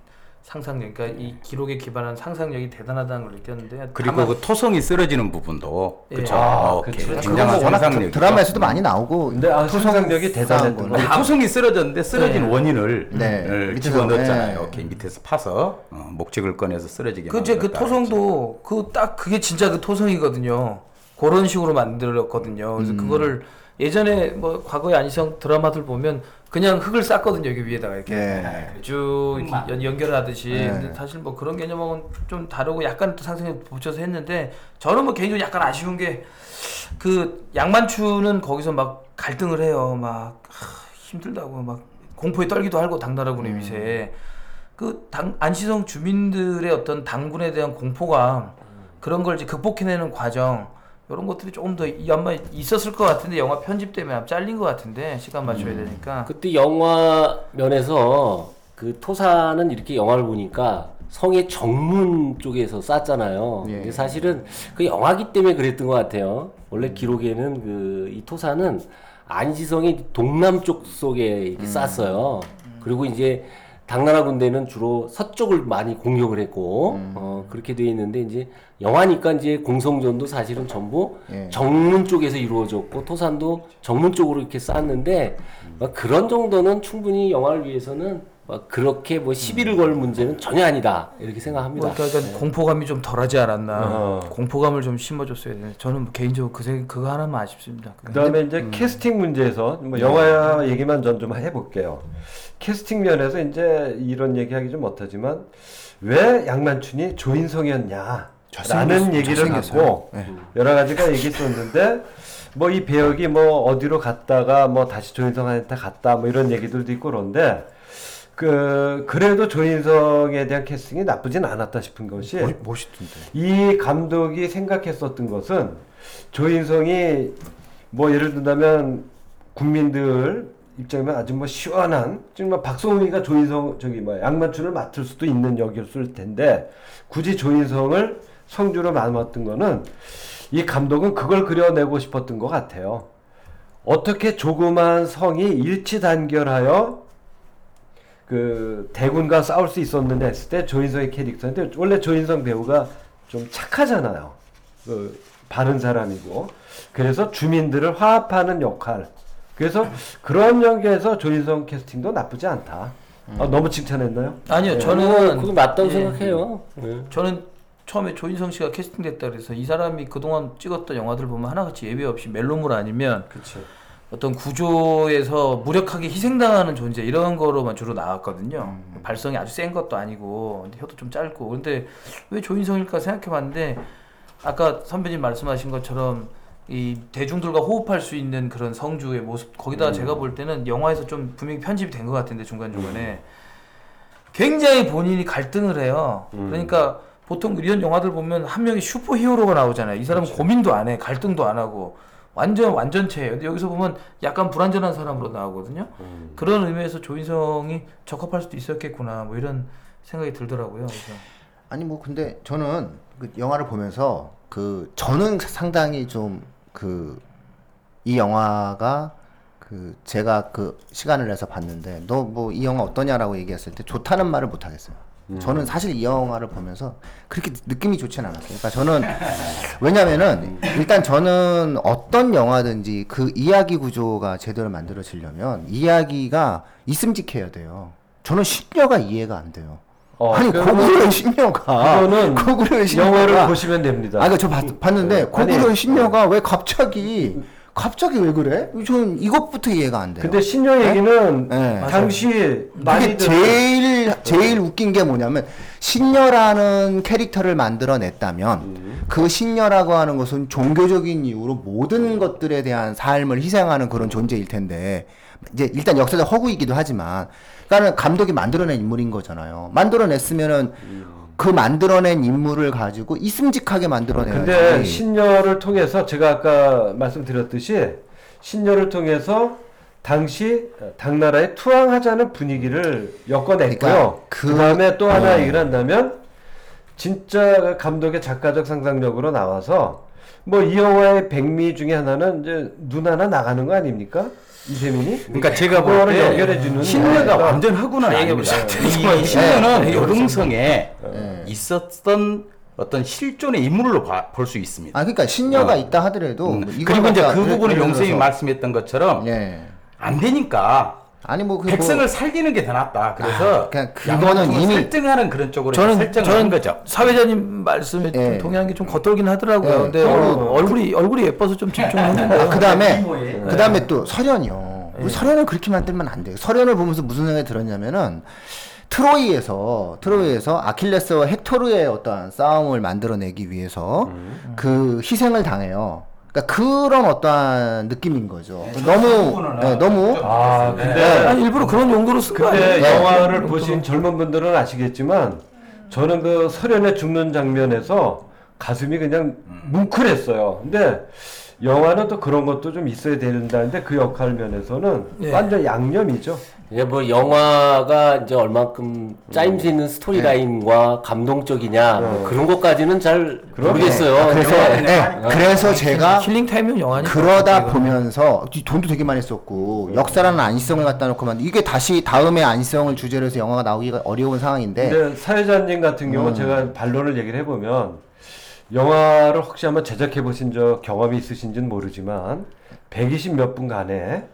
상상력, 그러니까 이 기록에 기반한 상상력이 대단하다는 걸 느꼈는데 그리고 다만 그 토성이 쓰러지는 부분도 예. 그렇죠. 아, 굉장한 상상력이 드라마에서도 많이 나오고 근데 아, 토성 상상력이 대단했던. 아니, 토성이 쓰러졌는데 쓰러진 네. 원인을 네. 을 밑에서, 집어넣었잖아요. 네. 밑에서 파서 어, 목적을 꺼내서 쓰러지게 그 이제 그. 토성도 그 딱 그게 진짜 그 토성이거든요. 그런 식으로 만들었거든요. 그래서 그거를 예전에 뭐 과거의 안희성 드라마들 보면 그냥 흙을 쌌거든요 여기 위에다가 이렇게 네. 쭉 이렇게 연, 연결을 하듯이. 네. 근데 사실 뭐 그런 개념하고는 좀 다르고 약간 또 상상력 붙여서 했는데 저는 뭐 개인적으로 약간 아쉬운 게 그 양만추는 거기서 막 갈등을 해요. 막 하, 힘들다고 막 공포에 떨기도 하고 당나라군의 위세에 그 당, 안시성 주민들의 어떤 당군에 대한 공포감 그런 걸 이제 극복해내는 과정 이런 것들이 조금 더 이- 아마 있었을 것 같은데 영화 편집 때문에 아마 잘린 것 같은데 시간 맞춰야 되니까 그때 영화 면에서 그 토사는 이렇게 영화를 보니까 성의 정문 쪽에서 쌌잖아요. 예. 근데 사실은 그 영화기 때문에 그랬던 것 같아요. 원래 기록에는 그 이 토사는 안시성이 동남쪽 속에 이렇게 쌌어요. 그리고 이제 당나라 군대는 주로 서쪽을 많이 공격을 했고 어, 그렇게 돼 있는데 이제 영화니까 이제 공성전도 사실은 전부 예. 정문 쪽에서 이루어졌고 토산도 정문 쪽으로 이렇게 쌓았는데 막 그런 정도는 충분히 영화를 위해서는 막 그렇게 뭐 시비를 걸 문제는 전혀 아니다 이렇게 생각합니다. 뭐 그러니까 공포감이 좀 덜하지 않았나 어. 공포감을 좀 심어줬어야 돼 저는 뭐 개인적으로 그 생- 그거 하나만 아쉽습니다 그다음에 이제 캐스팅 문제에서 뭐 영화 얘기만 전 좀 해볼게요. 캐스팅 면에서 이제 이런 얘기하기 좀 못하지만 왜 양만춘이 조인성이었냐? 라는 얘기를. 갖고 네. 여러 가지가 얘기했었는데 뭐 이 배역이 뭐 어디로 갔다가 뭐 다시 조인성한테 갔다 뭐 이런 얘기들도 있고 그런데 그 그래도 조인성에 대한 캐스팅이 나쁘진 않았다 싶은 것이 멋- 멋있던데. 이 감독이 생각했었던 것은 조인성이 뭐 예를 든다면 국민들 입장이면 아주 뭐 시원한 정말 박성훈이가 조인성 저기 뭐 양만춘을 맡을 수도 있는 역이었을 텐데 굳이 조인성을 성주로 맡았던 거는 이 감독은 그걸 그려내고 싶었던 것 같아요. 어떻게 조그만 성이 일치단결하여 그 대군과 싸울 수 있었느냐 했을 때 조인성의 캐릭터인데 원래 조인성 배우가 좀 착하잖아요. 그 바른 사람이고 그래서 주민들을 화합하는 역할. 그래서 그런 연기에서 조인성 캐스팅도 나쁘지 않다. 아, 너무 칭찬했나요? 아니요 뭐 저는 그거 맞다고 예. 생각해요. 예. 저는 처음에 조인성 씨가 캐스팅됐다 그래서 이 사람이 그동안 찍었던 영화들 보면 하나같이 예외 없이 멜로물 아니면 그렇죠. 어떤 구조에서 무력하게 희생당하는 존재 이런 거로만 주로 나왔거든요. 발성이 아주 센 것도 아니고 혀도 좀 짧고. 근데 왜 조인성일까 생각해봤는데 아까 선배님 말씀하신 것처럼 이 대중들과 호흡할 수 있는 그런 성주의 모습 거기다가 제가 볼 때는 영화에서 좀 분명히 편집이 된 것 같은데 중간 중간에. 굉장히 본인이 갈등을 해요. 그러니까 보통 이런 영화들 보면 한 명이 슈퍼 히어로가 나오잖아요. 이 사람은 고민도 안 해, 갈등도 안 하고 완전 완전체예요. 근데 여기서 보면 약간 불안전한 사람으로 나오거든요. 그런 의미에서 조인성이 적합할 수도 있었겠구나. 뭐 이런 생각이 들더라고요. 그래서 아니 뭐 근데 저는 그 영화를 보면서 그 저는 상당히 좀 그 이 영화가 그 제가 그 시간을 내서 봤는데 너 뭐 이 영화 어떠냐라고 얘기했을 때 좋다는 말을 못 하겠어요. 저는 사실 이 영화를 보면서 그렇게 느낌이 좋진 않았어요. 그러니까 저는 왜냐면은 일단 저는 어떤 영화든지 그 이야기 구조가 제대로 만들어지려면 이야기가 있음직해야 돼요. 저는 신녀가 이해가 안 돼요. 어, 아니 고구려의 신녀가 그거는 고구려의 신녀가 영화를 보시면 됩니다. 아, 그저 봤는데 네. 고구려의 아니, 신녀가 왜 갑자기 갑자기 왜 그래? 저는 이것부터 이해가 안 돼요. 근데 신녀 얘기는 네. 당시 그게 많이들 제일 제일 웃긴 게 뭐냐면 신녀라는 캐릭터를 만들어냈다면 음. 그 신녀라고 하는 것은 종교적인 이유로 모든 것들에 대한 삶을 희생하는 그런 존재일 텐데 이제 일단 역사적 허구이기도 하지만 그러니까 감독이 만들어낸 인물인 거잖아요. 만들어냈으면은 그 만들어낸 인물을 가지고 있음직하게 만들어내야지. 근데 신녀를 통해서 제가 아까 말씀드렸듯이 신녀를 통해서 당시 당나라에 투항하자는 분위기를 엮어냈고요. 그러니까 그, 그- 다음에 또 하나 어. 얘기를 한다면 진짜 감독의 작가적 상상력으로 나와서 뭐 이 영화의 백미 중에 하나는 이제 눈 하나 나가는 거 아닙니까? 이세민이? 그러니까 제가 볼 때 연결해 주는 신녀가 거니까. 완전 하고는 다 아닙니다. 얘기해보자. 이 신녀는 네. 여릉성에 네. 있었던 어떤 실존의 인물로 볼 수 있습니다. 아 그러니까 신녀가 있다 하더라도 음. 뭐 그리고 이제 그 부분을 용생이 말씀했던 것처럼 예. 안 되니까 아니 뭐 그 백성을 뭐, 살리는 게 더 낫다. 그래서 아, 그냥 그거는 이미- 설정하는 그런 쪽으로 저는 한 거죠. 사회자님 말씀에 좀 예. 동의하는 게 좀 겉돌긴 하더라고요. 예. 근데 어. 얼굴이 얼굴이 예뻐서 좀 집중했는데 아, 그다음에 미모에. 그다음에 또 설현이요. 네. 우리 설현을 그렇게 만들면 안 돼요. 설현을 보면서 무슨 생각이 들었냐면은 트로이에서 트로이에서 아킬레스와 헥토르의 어떠한 싸움을 만들어내기 위해서 음. 그 희생을 당해요. 그러니까 그런 어떠한 느낌인 거죠. 네, 너무 네, 너무 아, 근데 네. 아니, 일부러 그런 용도로 쓴거 근데 아니에요? 네. 영화를 보신 젊은 분들은 아시겠지만 저는 그 설현의 죽는 장면에서 가슴이 그냥 뭉클했어요. 근데 영화는 또 그런 것도 좀 있어야 된다는데 그 역할 면에서는 예. 완전 양념이죠. 이제 뭐 영화가 이제 얼만큼 짜임새 있는 스토리 라인과 감동적이냐 뭐 그런 것까지는 잘 모르겠어요. 네. 그래서 네, 그래서 제가 힐링 타임용 영화니까. 그러다. 보면서 이 돈도 되게 많이 썼고 역사라는 안시성을 갖다 놓고만 이게 다시 다음에 안시성을 주제로 해서 영화가 나오기가 어려운 상황인데 근데 사회자님 같은 경우 는 제가 반론을 얘기를 해보면 영화를 혹시 한번 제작해 보신 적 경험이 있으신지는 모르지만 120 몇 분간에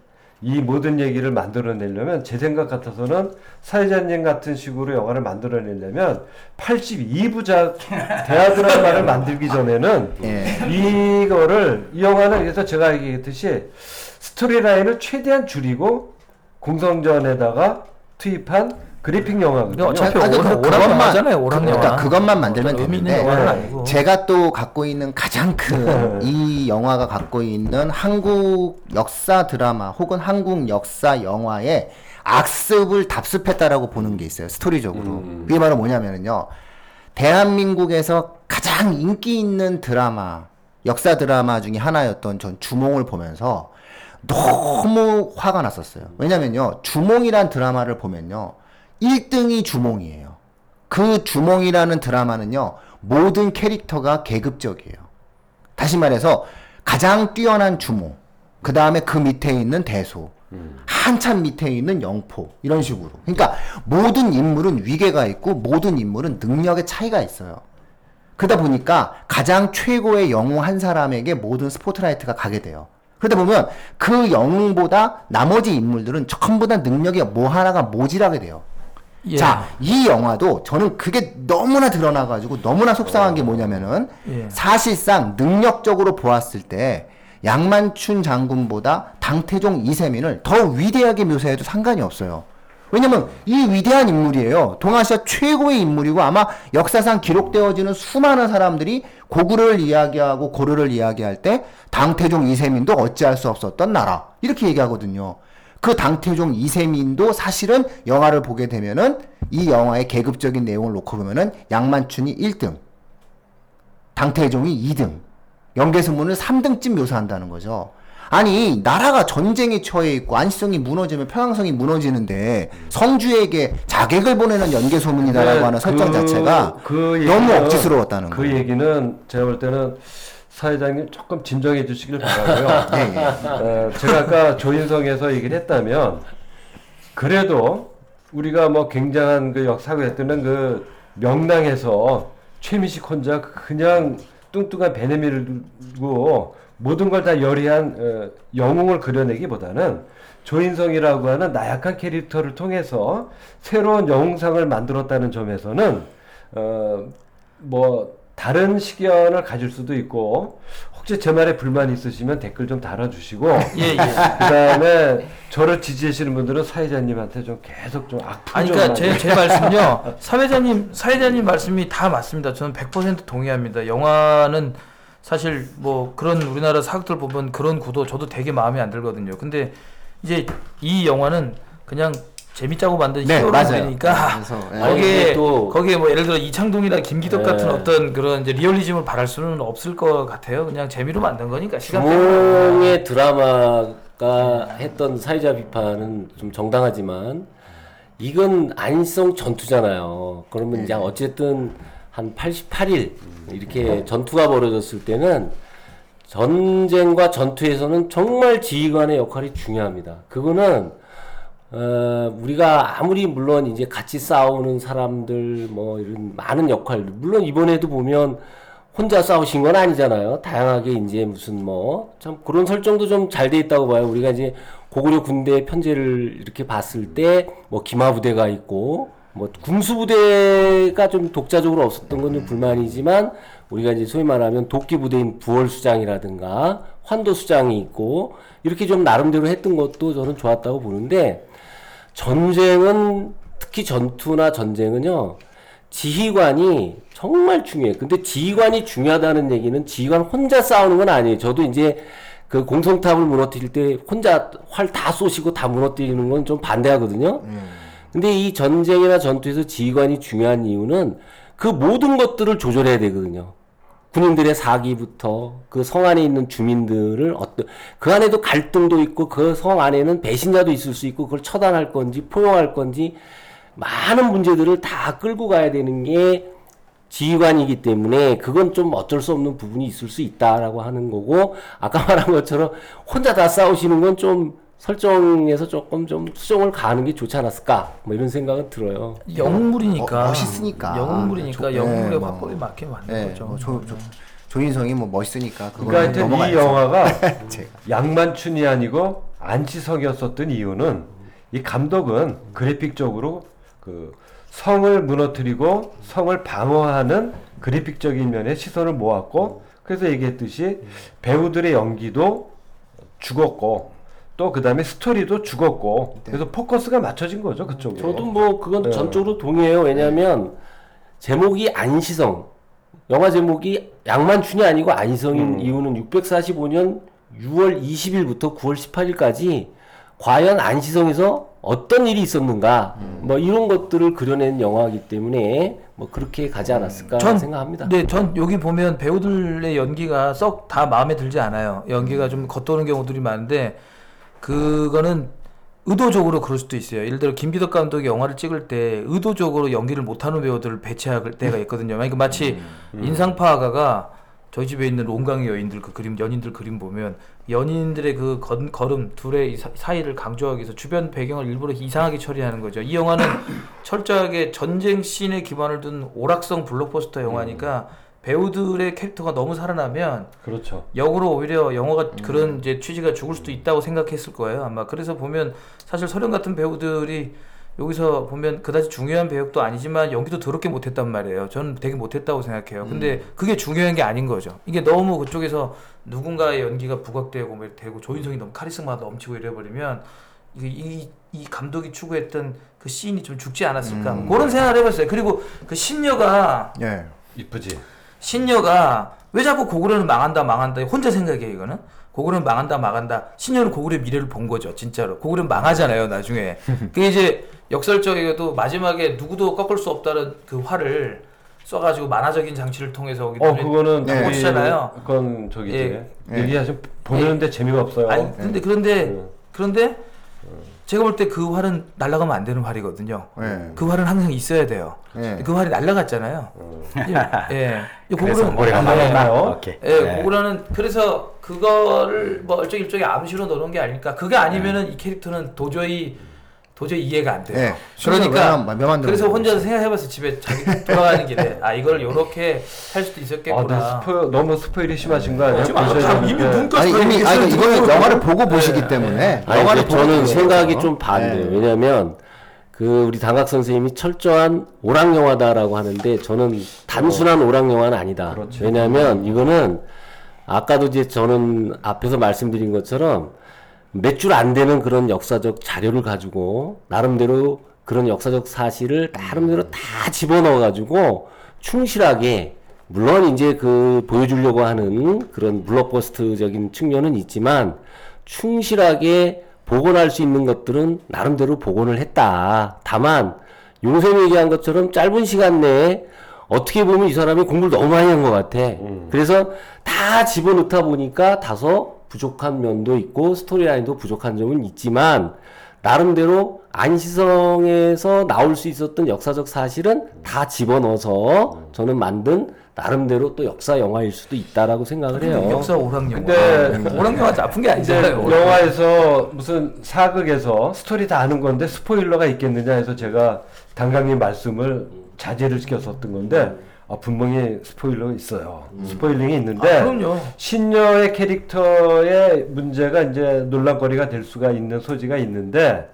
이 모든 얘기를 만들어내려면 제 생각 같아서는 사회자님 같은 식으로 영화를 만들어내려면 82부작 대하 드라마를 만들기 전에는 예. 이거를 이 영화는 그래서 제가 얘기했듯이 스토리 라인을 최대한 줄이고 공성전에다가 투입한 그래픽 영화거든요. 어차피 아니, 오락- 그- 오락 영화잖아요, 오락 그러니까 영화. 그것만 만들면 되는데. 제가 또 갖고 있는 가장 큰 이 영화가 갖고 있는 한국 역사 드라마 혹은 한국 역사 영화의 악습을 답습했다라고 보는 게 있어요 스토리적으로 그게 바로 뭐냐면은요 대한민국에서 가장 인기 있는 드라마 역사 드라마 중에 하나였던 전 주몽을 보면서 너무 화가 났었어요. 왜냐면요, 주몽이란 드라마를 보면요, 1등이 주몽이에요. 그 주몽이라는 드라마는요, 모든 캐릭터가 계급적이에요. 다시 말해서, 가장 뛰어난 주몽, 그 다음에 그 밑에 있는 대소, 한참 밑에 있는 영포, 이런 식으로. 그러니까 모든 인물은 위계가 있고, 모든 인물은 능력의 차이가 있어요. 그러다 보니까 가장 최고의 영웅 한 사람에게 모든 스포트라이트가 가게 돼요. 그러다 보면 그 영웅보다 나머지 인물들은 전부 다 능력이 뭐 하나가 모질하게 돼요. 예. 자, 이 영화도 저는 그게 너무나 드러나가지고 너무나 속상한 게 뭐냐면은 예. 사실상 능력적으로 보았을 때 양만춘 장군보다 당태종 이세민을 더 위대하게 묘사해도 상관이 없어요. 왜냐면 이 위대한 인물이에요. 동아시아 최고의 인물이고 아마 역사상 기록되어지는 수많은 사람들이 고구려를 이야기하고 고려를 이야기할 때 당태종 이세민도 어찌할 수 없었던 나라 이렇게 얘기하거든요. 그 당태종 이세민도 사실은 영화를 보게 되면은 이 영화의 계급적인 내용을 놓고 보면은 양만춘이 1등, 당태종이 2등, 연개선문을 3등쯤 묘사한다는 거죠. 아니 나라가 전쟁에 처해 있고 안시성이 무너지면 평양성이 무너지는데 성주에게 자객을 보내는 연개 소문이다라고 네, 하는 설정 그- 자체가 그 너무 얘기는- 억지스러웠다는 그 거예요. 얘기는 제가 볼 때는 사회장님 조금 진정해 주시길 바라고요. 어, 제가 아까 조인성에서 얘기를 했다면 그래도 우리가 뭐 굉장한 그 역사가 했던 그 명랑에서 최민식 혼자 그냥 뚱뚱한 베네미를 두고 모든 걸 다 열의한 어, 영웅을 그려내기보다는 조인성이라고 하는 나약한 캐릭터를 통해서 새로운 영웅상을 만들었다는 점에서는 어, 뭐 다른 시견을 가질 수도 있고 혹시 제 말에 불만 있으시면 댓글 좀 달아주시고 예, 예. 그다음에 저를 지지하시는 분들은 사회자님한테 좀 계속 좀 악플 아니 좀 그러니까 제, 제 말씀요 사회자님 사회자님 말씀이 다 맞습니다. 저는 100% 동의합니다. 영화는 사실 뭐 그런 우리나라 사극들 보면 그런 구도 저도 되게 마음에 안 들거든요. 근데 이제 이 영화는 그냥 재밌자고 만든 네. 히어로니까 그래서, 예. 거기에 또- 거기에 뭐 예를 들어 이창동이나 김기덕 네. 같은 어떤 그런 이제 리얼리즘을 바랄 수는 없을 것 같아요 그냥 재미로 만든 거니까 시간 때문에. 주몽의 드라마가 했던 사회자 비판은 좀 정당하지만 이건 안성 전투잖아요. 그러면 이제 어쨌든 한 88일 이렇게 전투가 벌어졌을 때는 전쟁과 전투에서는 정말 지휘관의 역할이 중요합니다. 그거는 어, 우리가 아무리 물론 이제 같이 싸우는 사람들 뭐 이런 많은 역할 물론 이번에도 보면 혼자 싸우신 건 아니잖아요. 다양하게 이제 무슨 뭐 참 그런 설정도 좀 잘 돼 있다고 봐요. 우리가 이제 고구려 군대 편제를 이렇게 봤을 때 뭐 기마 부대가 있고 뭐 군수 부대가 좀 독자적으로 없었던 건 좀 불만이지만 우리가 이제 소위 말하면 도끼 부대인 부월 수장이라든가 환도 수장이 있고 이렇게 좀 나름대로 했던 것도 저는 좋았다고 보는데 전쟁은 특히 전투나 전쟁은요 지휘관이 정말 중요해요. 근데 지휘관이 중요하다는 얘기는 지휘관 혼자 싸우는 건 아니에요. 저도 이제 그 공성탑을 무너뜨릴 때 혼자 활 다 쏘시고 다 무너뜨리는 건 좀 반대하거든요. 근데 이 전쟁이나 전투에서 지휘관이 중요한 이유는 그 모든 것들을 조절해야 되거든요. 군인들의 사기부터 그 성 안에 있는 주민들을 어떤 그 안에도 갈등도 있고 그 성 안에는 배신자도 있을 수 있고 그걸 처단할 건지 포용할 건지 많은 문제들을 다 끌고 가야 되는 게 지휘관이기 때문에 그건 좀 어쩔 수 없는 부분이 있을 수 있다라고 하는 거고 아까 말한 것처럼 혼자 다 싸우시는 건좀 설정에서 조금 좀 수정을 가하는 게 좋지 않았을까 뭐 이런 생각은 들어요. 영웅물이니까 어, 멋있으니까. 영웅물이니까 조- 영웅물의 네, 뭐. 화법에 맞게 만든 예, 거죠. 뭐 조, 조, 조인성이 뭐 멋있으니까 그거 그러니까 하여튼 이. 영화가. 양만춘이 아니고 안치성이었었던 이유는 이 감독은 그래픽적으로 그 성을 무너뜨리고 성을 방어하는 그래픽적인 면에 시선을 모았고 그래서 얘기했듯이 배우들의 연기도 죽었고 또 그다음에 스토리도 죽었고 그래서 포커스가 맞춰진 거죠 그쪽으로. 저도 뭐 그건 네. 전적으로 동의해요. 왜냐하면 제목이 안시성, 영화 제목이 양만춘이 아니고 안시성인 이유는 645년 6월 20일부터 9월 18일까지 과연 안시성에서 어떤 일이 있었는가, 뭐 이런 것들을 그려낸 영화이기 때문에 뭐 그렇게 가지 않았을까 전- 생각합니다. 네, 전 여기 보면 배우들의 연기가 썩 다 마음에 들지 않아요. 연기가 좀 겉도는 경우들이 많은데 그거는 의도적으로 그럴 수도 있어요. 예를 들어 김기덕 감독이 영화를 찍을 때 의도적으로 연기를 못하는 배우들을 배치할 때가 있거든요. 그러니까 마치 인상파가가 저희 집에 있는 롱강의 여인들 그 그림 연인들 그림 보면 연인들의 그 건, 걸음 둘의 사- 사이를 강조하기 위해서 주변 배경을 일부러 이상하게 처리하는 거죠. 이 영화는 철저하게 전쟁 씬에 기반을 둔 오락성 블록버스터 영화니까 배우들의 캐릭터가 너무 살아나면 그렇죠. 역으로 오히려 영화가 그런 이제 취지가 죽을 수도 있다고 생각했을 거예요. 아마 그래서 보면 사실 서령 같은 배우들이 여기서 보면 그다지 중요한 배역도 아니지만 연기도 더럽게 못했단 말이에요. 저는 되게 못했다고 생각해요. 근데 그게 중요한 게 아닌 거죠. 이게 너무 그쪽에서 누군가의 연기가 부각되고 뭐 되고 조인성이 너무 카리스마가 넘치고 이래버리면 이게 이, 이 감독이 추구했던 그 씬이 좀 죽지 않았을까? 뭐 그런 생각을 해봤어요. 그리고 그 신녀가 예. 이쁘지. 신녀가 왜 자꾸 고구려는 망한다 망한다 혼자 생각해 이거는 고구려는 망한다 망한다 신녀는 고구려 미래를 본 거죠 진짜로 고구려는 망하잖아요 나중에 그게 이제 역설적이게도 마지막에 누구도 꺾을 수 없다는 그 화를 써가지고 만화적인 장치를 통해서 어 그거는 네. 저기 보시잖아요. 그건 저기지. 예. 얘기하시면 보는데 재미가 없어요. 아니 근데 그런데 음. 그런데 제가 볼 때 그 활은 날아가면 안 되는 활이거든요 예. 그 활은 항상 있어야 돼요 예. 그 활이 날아갔잖아요 예, 예. 그래서 고구려는- 머리가 예. 나갔나요? 오케이. 예, 네. 고구려는 그래서 그거를 뭐 일종 일종의 암시로 넣은 게 아닐까. 그게 아니면은 이 캐릭터는 도저히 도저히 이해가 안 돼요. 네. 그러니까 몇만 그래서 혼자서 거지. 생각해봤어요. 집에 자기 돌아가는 길에 아 이걸 요렇게 할 수도 아, 있었겠구나. 네, 스포, 너무 스포일이 심하신 거 아니에요? 하지 마. 보셔야 이미 되는데. 눈 아니 이미 아니 이거는 영화를 보고 보시기 네. 때문에 아니, 영화를 저는 생각이. 좀 반대예요. 네. 왜냐하면 그 우리 당학 선생님이 철저한 오락 영화다라고 하는데 저는 단순한 오락 영화는 아니다. 그렇죠. 왜냐하면 이거는 아까도 이제 저는 앞에서 말씀드린 것처럼 몇 줄 안 되는 그런 역사적 자료를 가지고 나름대로 그런 역사적 사실을 나름대로 다 집어넣어 가지고 충실하게 물론 이제 그 보여주려고 하는 그런 블록버스트적인 측면은 있지만 충실하게 복원할 수 있는 것들은 나름대로 복원을 했다. 다만 용샘이 얘기한 것처럼 짧은 시간 내에 어떻게 보면 이 사람이 공부를 너무 많이 한 것 같아. 그래서 다 집어넣다 보니까 다소 부족한 면도 있고 스토리라인도 부족한 점은 있지만 나름대로 안시성에서 나올 수 있었던 역사적 사실은 다 집어넣어서 저는 만든 나름대로 또 역사 영화일 수도 있다라고 생각을 해요. 역사 오락 영화. 근데- 오락 영화 나쁜 게 아니잖아요. 영화에서 무슨 사극에서 스토리 다 아는 건데 스포일러가 있겠느냐 해서 제가 당강님 말씀을 자제를 시켰었던 건데 아, 분명히 스포일러가 있어요. spoiling이 있는데 아, 그럼요. 신녀의 캐릭터의 문제가 이제 논란거리가 될 수가 있는 소지가 있는데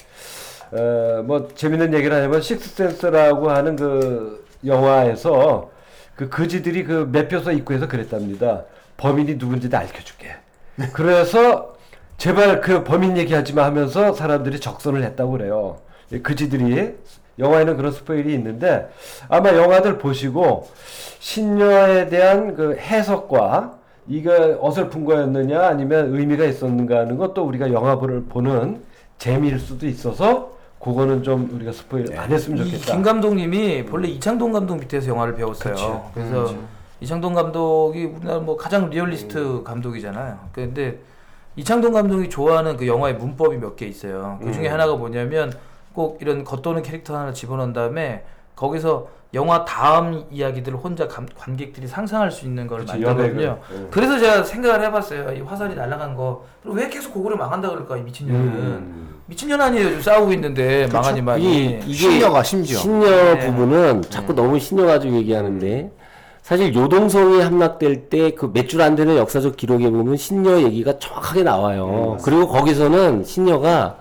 어, 뭐 재밌는 얘기를 하자면 식스센스라고 하는 그 영화에서 그 거지들이 그 매표소 입구에서 그랬답니다. 범인이 누군지 다 알려줄게. 그래서 제발 그 범인 얘기하지 마 하면서 사람들이 적선을 했다고 그래요. 이 거지들이 영화에는 그런 스포일이 있는데 아마 영화들 보시고 신녀에 대한 그 해석과 이거 어설픈 거였느냐 아니면 의미가 있었는가 하는 것도 우리가 영화를 보는 재미일 수도 있어서 그거는 좀 우리가 스포일 안 했으면 이 좋겠다. 김 감독님이 본래 이창동 감독 밑에서 영화를 배웠어요. 그래서 이창동 감독이 우리나라 뭐 가장 리얼리스트 감독이잖아요. 근데 이창동 감독이 좋아하는 그 영화의 문법이 몇 개 있어요. 그 중에 하나가 뭐냐면 꼭 이런 겉도는 캐릭터 하나 집어넣은 다음에 거기서 영화 다음 이야기들을 혼자 감- 관객들이 상상할 수 있는 걸 만들거든요. 응. 그래서 제가 생각을 해봤어요. 이 화살이 날아간 거. 그럼 왜 계속 그거를 망한다 그럴까 이 미친년은. 음. 미친년 아니에요. 싸우고 있는데 망하니만이. 이- 이게 신녀가 심지어. 신녀 네. 부분은 자꾸 너무 신녀 가지고 얘기하는데 사실 요동성이 함락될 때 그 몇 줄 안 되는 역사적 기록에 보면 신녀 얘기가 정확하게 나와요. 그리고 거기서는 신녀가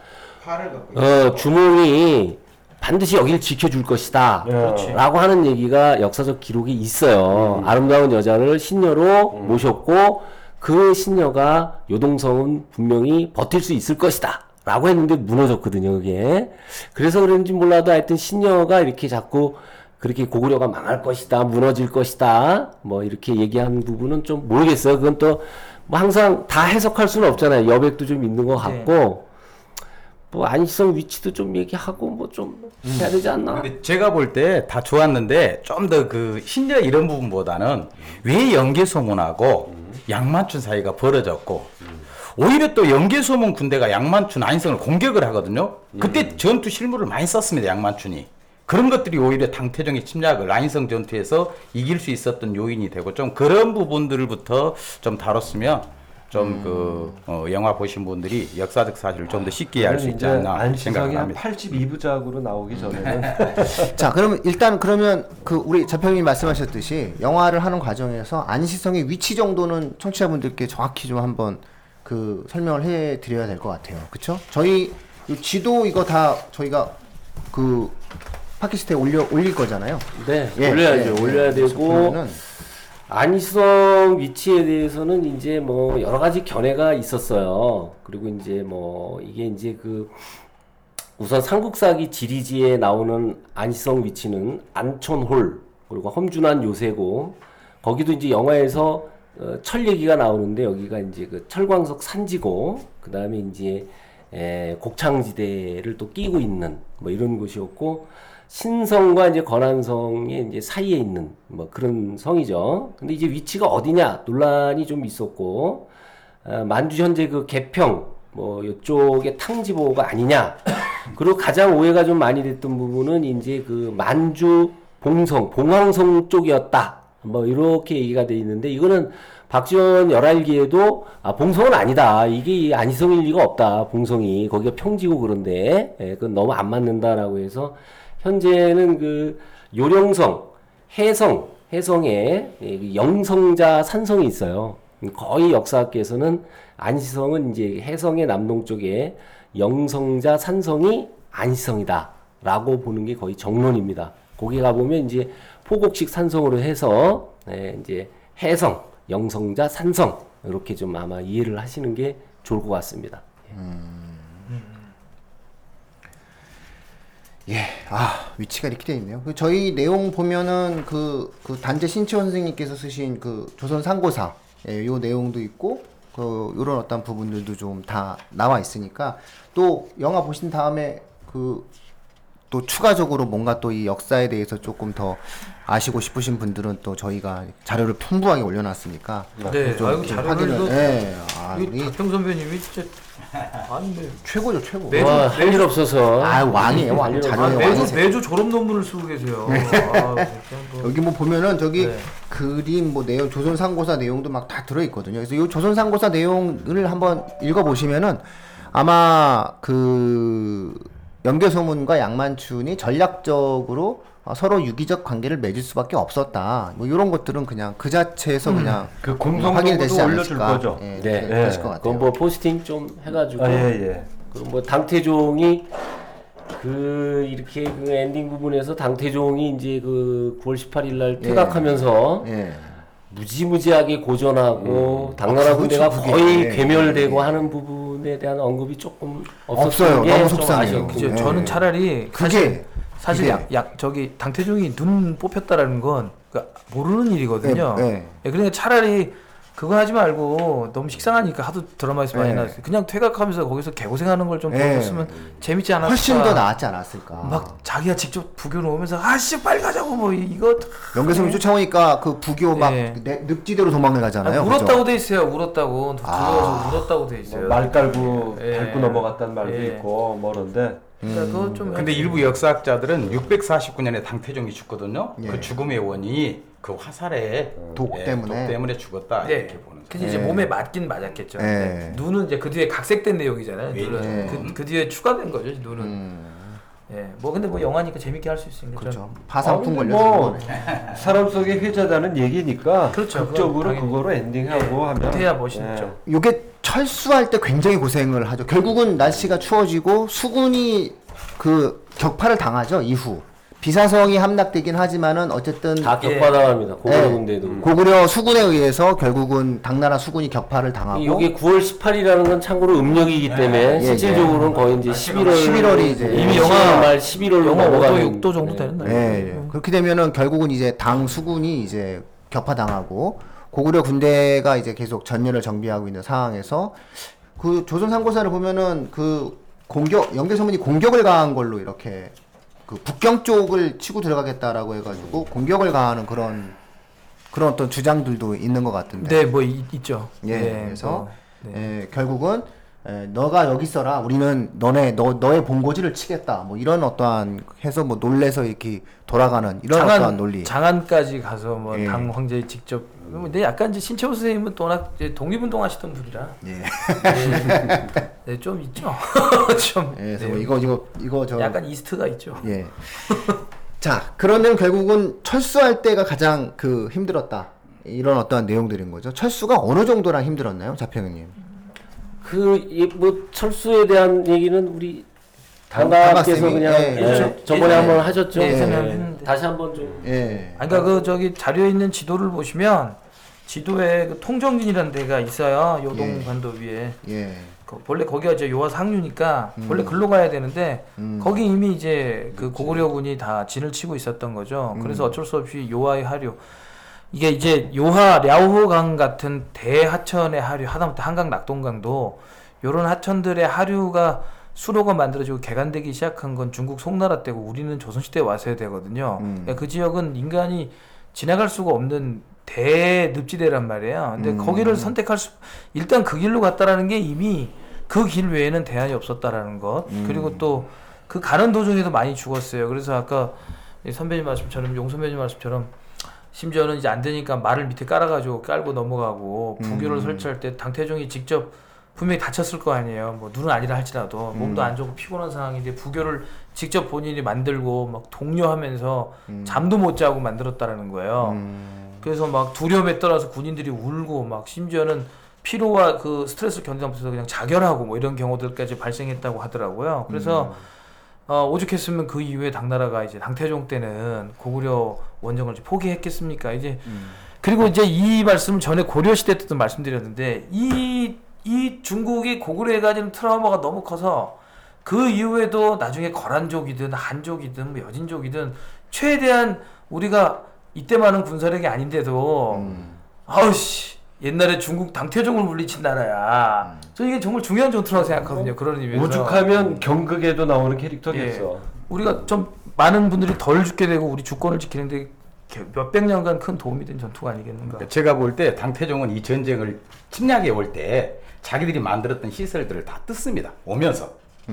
어, 주몽이 반드시 여기를 지켜줄 것이다. 그렇지. 라고 하는 얘기가 역사적 기록이 있어요. 아름다운 여자를 신녀로 모셨고 그 신녀가 요동성은 분명히 버틸 수 있을 것이다. 라고 했는데 무너졌거든요, 그게. 그래서 그런지 몰라도 하여튼 신녀가 이렇게 자꾸 그렇게 고구려가 망할 것이다, 무너질 것이다, 뭐 이렇게 얘기한 부분은 좀 모르겠어요. 그건 또 뭐 항상 다 해석할 수는 없잖아요. 여백도 좀 있는 것 같고, 뭐 안시성 위치도 좀 얘기하고 뭐 좀 해야 되지 않나? 근데 제가 볼 때 다 좋았는데 좀 더 그 신녀 이런 부분보다는 왜 연개소문하고 양만춘 사이가 벌어졌고 오히려 또 연개소문 군대가 양만춘 안성을 공격을 하거든요. 그때 전투 실무를 많이 썼습니다. 양만춘이. 그런 것들이 오히려 당태종의 침략을 안성 전투에서 이길 수 있었던 요인이 되고 좀 그런 부분들부터 좀 다뤘으면 좀그 영화 보신 분들이 역사적 사실을 좀 더 쉽게 알 수 있지 않나 생각을 한 합니다. 82부작으로 나오기 전에는 자, 그러면 일단 그러면 그 우리 자평님 말씀하셨듯이 영화를 하는 과정에서 안시성의 위치 정도는 청취자분들께 정확히 좀 한번 그 설명을 해 드려야 될 것 같아요. 그렇죠? 저희 이 지도 이거 다 저희가 그 팟캐스트에 올려 올릴 거잖아요. 네, 예, 올려야죠. 예, 올려야 예. 그래서 되고 보면은 안희성 위치에 대해서는 이제 뭐 여러 가지 견해가 있었어요. 그리고 이제 뭐 이게 이제 그 우선 삼국사기 지리지에 나오는 안희성 위치는 안촌홀 그리고 험준한 요새고 거기도 이제 영화에서 어, 철 얘기가 나오는데 여기가 이제 그 철광석 산지고 그 다음에 이제 에, 곡창지대를 또 끼고 있는 뭐 이런 곳이었고 신성과 이제 건안성의 이제 사이에 있는 뭐 그런 성이죠. 근데 이제 위치가 어디냐 논란이 좀 있었고 아, 만주 현재 그 개평 뭐 이쪽에 탕지보가 아니냐. 그리고 가장 오해가 좀 많이 됐던 부분은 이제 그 만주 봉성 봉황성 쪽이었다. 뭐 이렇게 얘기가 돼 있는데 이거는 박지원 열알기에도 아, 봉성은 아니다. 이게 이 안희성일 리가 없다. 봉성이 거기가 평지고 그런데 예, 그건 너무 안 맞는다라고 해서 현재는 그 요령성, 해성, 해성에 예, 그 영성자 산성이 있어요. 거의 역사학계에서는 안시성은 이제 해성의 남동 쪽에 영성자 산성이 안시성이다라고 보는 게 거의 정론입니다. 거기 가 보면 이제 포곡식 산성으로 해서 예, 이제 해성, 영성자, 산성 이렇게 좀 아마 이해를 하시는 게 좋을 것 같습니다. 예, 아 위치가 이렇게 돼 있네요. 그 저희 내용 보면은 그, 그 단재 신치원 선생님께서 쓰신 그 조선 상고사 예, 요 내용도 있고 그 요런 어떤 부분들도 좀 다 나와 있으니까 또 영화 보신 다음에 그 또 추가적으로 뭔가 또 이 역사에 대해서 조금 더 아시고 싶으신 분들은 또 저희가 자료를 풍부하게 올려놨으니까 네, 좀 아이고 자료를 예, 아, 이이 박정 선배님이 진짜 아니 매- 최고죠 최고. 매주- 와, 할일 없어서 아 왕이에요 왕일 자료의 아, 왕이세요. 매주 매주 졸업 논문을 쓰고 계세요. 아, 진짜 뭐. 여기 뭐 보면은 저기 네. 그림 뭐 내용 조선 상고사 내용도 막 다 들어 있거든요. 그래서 이 조선 상고사 내용을 한번 읽어 보시면은 아마 그 연개소문과 양만춘이 전략적으로 어, 서로 유기적 관계를 맺을 수밖에 없었다. 뭐 이런 것들은 그냥 그 자체에서 그냥 그 확인이 되지 공성도도 올려줄 않을까. 거죠. 예, 네. 네. 것 같아요. 그건 뭐 포스팅 좀 해가지고 아, 예, 예. 그리고 뭐 당태종이 그 이렇게 그 엔딩 부분에서 당태종이 이제 그 9월 18일 날 퇴각하면서 예. 무지무지하게 고전하고 당나라 아, 군대가 그렇죠, 그게. 거의 예, 괴멸되고 하는 부분에 대한 언급이 조금 없어요. 없었던 게 너무 좀 속상해요. 아쉬웠고. 그죠. 예. 저는 차라리 그게 사실 약, 약 저기 당태종이 눈 뽑혔다라는 건 그러니까 모르는 일이거든요. 예, 예. 예, 그러니까 차라리 그거 하지 말고 너무 식상하니까 하도 드라마에서 많이 예. 나왔어요. 그냥 퇴각하면서 거기서 개고생하는 걸좀 예. 보여줬으면 재밌지 않았을까. 훨씬 더 나았지 않았을까. 막 자기가 직접 부교 놓으면서 아씨 빨리 가자고 뭐 이- 이거 연개소문 쫓아오니까 그 부교 막 예. 내- 늪지대로 도망을 가잖아요. 아, 그죠? 울었다고 돼 있어요. 울었다고 아. 들어가서 울었다고 돼 있어요. 뭐말 깔고 예. 밟고 넘어갔다는 말도 예. 있고 뭐 그런데 그러니까 그거 좀 근데 일부 역사학자들은 649년에 당태종이 죽거든요. 예. 그 죽음의 원인이 그 화살에 독 예, 때문에. 독 때문에 죽었다 네. 이렇게 보는. 근데 이제 예. 몸에 맞긴 맞았겠죠. 예. 네. 눈은 이제 그 뒤에 각색된 내용이잖아요. 눈은 예. 그, 그 뒤에 추가된 거죠. 눈은. 음, 예. 뭐 근데 뭐 영화니까 재밌게 할 수 있으니까. 그렇죠. 좀- 파상풍 아, 근데 걸려서 뭐. 사람 속의 회자다는 얘기니까 그렇죠. 극적으로. 그거로 엔딩하고 예, 하면 해야 멋있죠. 요게 철수할 때 굉장히 고생을 하죠. 결국은 날씨가 추워지고 수군이 그 격파를 당하죠. 이후 비사성이 함락되긴 하지만은 어쨌든 다 예. 격파당합니다. 고구려 예, 군대도. 고구려 수군에 의해서 결국은 당나라 수군이 격파를 당하고 이게 9월 18일이라는 건 참고로 음력이기 때문에 예, 실질적으로는 거의 이제 11월 11월 이 이제 이미 10월 영하- 말 11월로 영하 5도, 넘어가는 6도 정도 예. 되는 날. 예, 예. 그렇게 되면은 결국은 이제 당 수군이 이제 격파당하고 고구려 군대가 이제 계속 전열을 정비하고 있는 상황에서 그 조선 상고사를 보면은 그 공격 연개소문이 공격을 가한 걸로 이렇게 그 북경 쪽을 치고 들어가겠다라고 해가지고 공격을 가하는 그런 그런 어떤 주장들도 있는 것 같은데. 네, 뭐 이- 있죠. 예, 네, 그래서 뭐, 네. 예, 결국은 예, 너가 여기 있어라. 우리는 너네 너 너의 본고지를 치겠다. 뭐 이런 어떠한 해서 뭐 놀래서 이렇게 돌아가는 이런 어떠한 논리. 장안까지 가서 뭐 예. 당 황제 직접 근데 약간 이제 신채호 선생님은 또 워낙 이제 독립운동 하시던 분이라 예. 네, 네, 좀 있죠. 좀 예, 그래서 네, 뭐 이거 이거 이거 저 약간 이스트가 있죠. 예. 자, 그러면 결국은 철수할 때가 가장 그 힘들었다. 이런 어떠한 내용들인 거죠. 철수가 어느 정도랑 힘들었나요, 자평님? 그뭐 철수에 대한 얘기는 우리 강가쌤이? 그냥 예, 예, 그렇죠. 저번에 예전에- 한번 하셨죠. 예, 예전에 예. 했는데. 다시 한번 좀 예. 아니, 그러니까 그 저기 자료에 있는 지도를 보시면 지도에 그 통정진이라는 데가 있어요. 요동 예. 반도 위에. 예. 그 원래 거기가 이제 요하 상류니까 원래 글로 가야 되는데 음. 거기 이미 이제 그 고구려군이 다 진을 치고 있었던 거죠. 음. 그래서 어쩔 수 없이 요하의 하류 이게 이제 요하 랴오호강 같은 대하천의 하류 하다못해 한강 낙동강도 요런 하천들의 하류가 수로가 만들어지고 개간되기 시작한 건 중국 송나라 때고 우리는 조선시대에 와서야 되거든요. 음. 그러니까 그 지역은 인간이 지나갈 수가 없는 대늪지대란 말이에요. 근데 음. 거기를 선택할 수 일단 그 길로 갔다라는 게 이미 그 길 외에는 대안이 없었다라는 것. 음. 그리고 또 그 가는 도중에도 많이 죽었어요. 그래서 아까 이 선배님 말씀처럼 용 선배님 말씀처럼 심지어는 이제 안 되니까 말을 밑에 깔아가지고 깔고 넘어가고 부교를 음. 설치할 때 당태종이 직접 분명히 다쳤을 거 아니에요. 뭐 눈은 아니라 할지라도 음. 몸도 안 좋고 피곤한 상황인데 부교를 직접 본인이 만들고 막 독려하면서 음. 잠도 못 자고 만들었다라는 거예요. 음. 그래서 막 두려움에 떨어서 군인들이 울고 막 심지어는 피로와 그 스트레스를 견디면서 그냥 자결하고 뭐 이런 경우들까지 발생했다고 하더라고요. 그래서 어, 오죽했으면 그 이후에 당나라가 이제 당태종 때는 고구려 원정을 이제 포기했겠습니까? 이제 그리고 이제 이 말씀을 전에 고려 시대 때도 말씀드렸는데 이, 이 중국이 고구려에 가지는 트라우마가 너무 커서 그 이후에도 나중에 거란족이든 한족이든 뭐 여진족이든 최대한 우리가 이때만은 군사력이 아닌데도 음. 아우씨 옛날에 중국 당태종을 물리친 나라야. 저 이게 정말 중요한 전투라고 생각하거든요. 그런 의미에서 오죽하면 경극에도 나오는 캐릭터겠어. 우리가 좀 많은 분들이 덜 죽게 되고 우리 주권을 지키는데 몇백 년간 큰 도움이 된 전투가 아니겠는가. 그러니까 제가 볼 때 당태종은 이 전쟁을 침략해 올 때 자기들이 만들었던 시설들을 다 뜯습니다. 오면서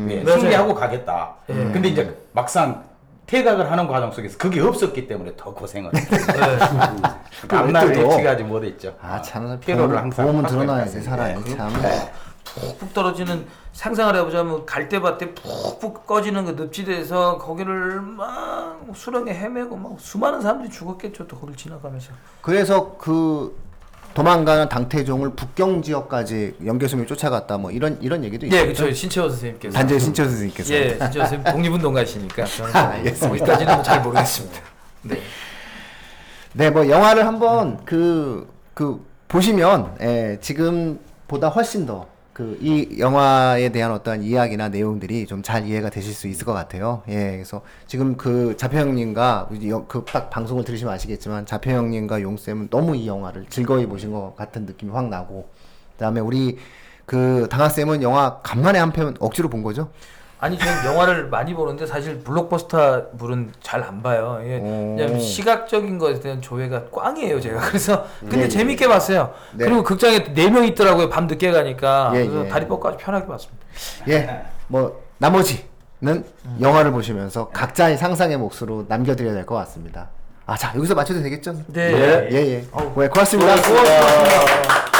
예, 맞아요. 승리하고 가겠다. 예. 근데 이제 막상 퇴각을 하는 과정 속에서 그게 없었기 때문에 더 고생을. 네. 그러니까 앞날을. 예측하지 못했죠. 아, 참, 피로를 보험은, 항상 보험은 확보해 드러나야지, 놨어요. 살아요. 네. 참. 푹푹 떨어지는 상상을 해보자면 갈대밭에 푹푹 꺼지는 그 늪지대에서 거기를 막 수렁에 헤매고 막 수많은 사람들이 죽었겠죠. 또 거기를 지나가면서. 그래서 그 도망가는 당태종을 북경 지역까지 연개소민이 쫓아갔다 뭐 이런 이런 얘기도 있죠. 예, 그쵸. 신채호 선생님께서. 단재 신철 선생님께서. 예, 신채호 선생님 독립운동가시니까 저는 아. 거기까지는 뭐잘 모르겠습니다. 네. 네, 뭐 영화를 한번 그, 그 보시면 예, 지금보다 훨씬 더 그 이 영화에 대한 어떠한 이야기나 내용들이 좀 잘 이해가 되실 수 있을 것 같아요. 예, 그래서 지금 그 자표 형님과 그 딱 방송을 들으시면 아시겠지만 자표 형님과 용쌤은 너무 이 영화를 즐거이 보신 것 같은 느낌이 확 나고 그 다음에 우리 그 당하쌤은 영화 간만에 한 편 억지로 본 거죠? 아니 저는 영화를 많이 보는데 사실 블록버스터물은 잘 안 봐요. 예. 오. 왜냐면 시각적인 것에 대한 조회가 꽝이에요 제가. 그래서 근데 예, 예. 재밌게 봤어요. 네. 그리고 극장에 네 명 있더라고요. 밤 늦게 가니까. 예, 그래서 예. 다리 뻗고 아주 편하게 봤습니다. 예, 뭐 나머지는 영화를 보시면서 각자의 상상의 몫으로 남겨드려야 될 것 같습니다. 아, 자 여기서 맞춰도 되겠죠? 네. 예, 예. 예. 네, 고맙습니다. 고맙습니다.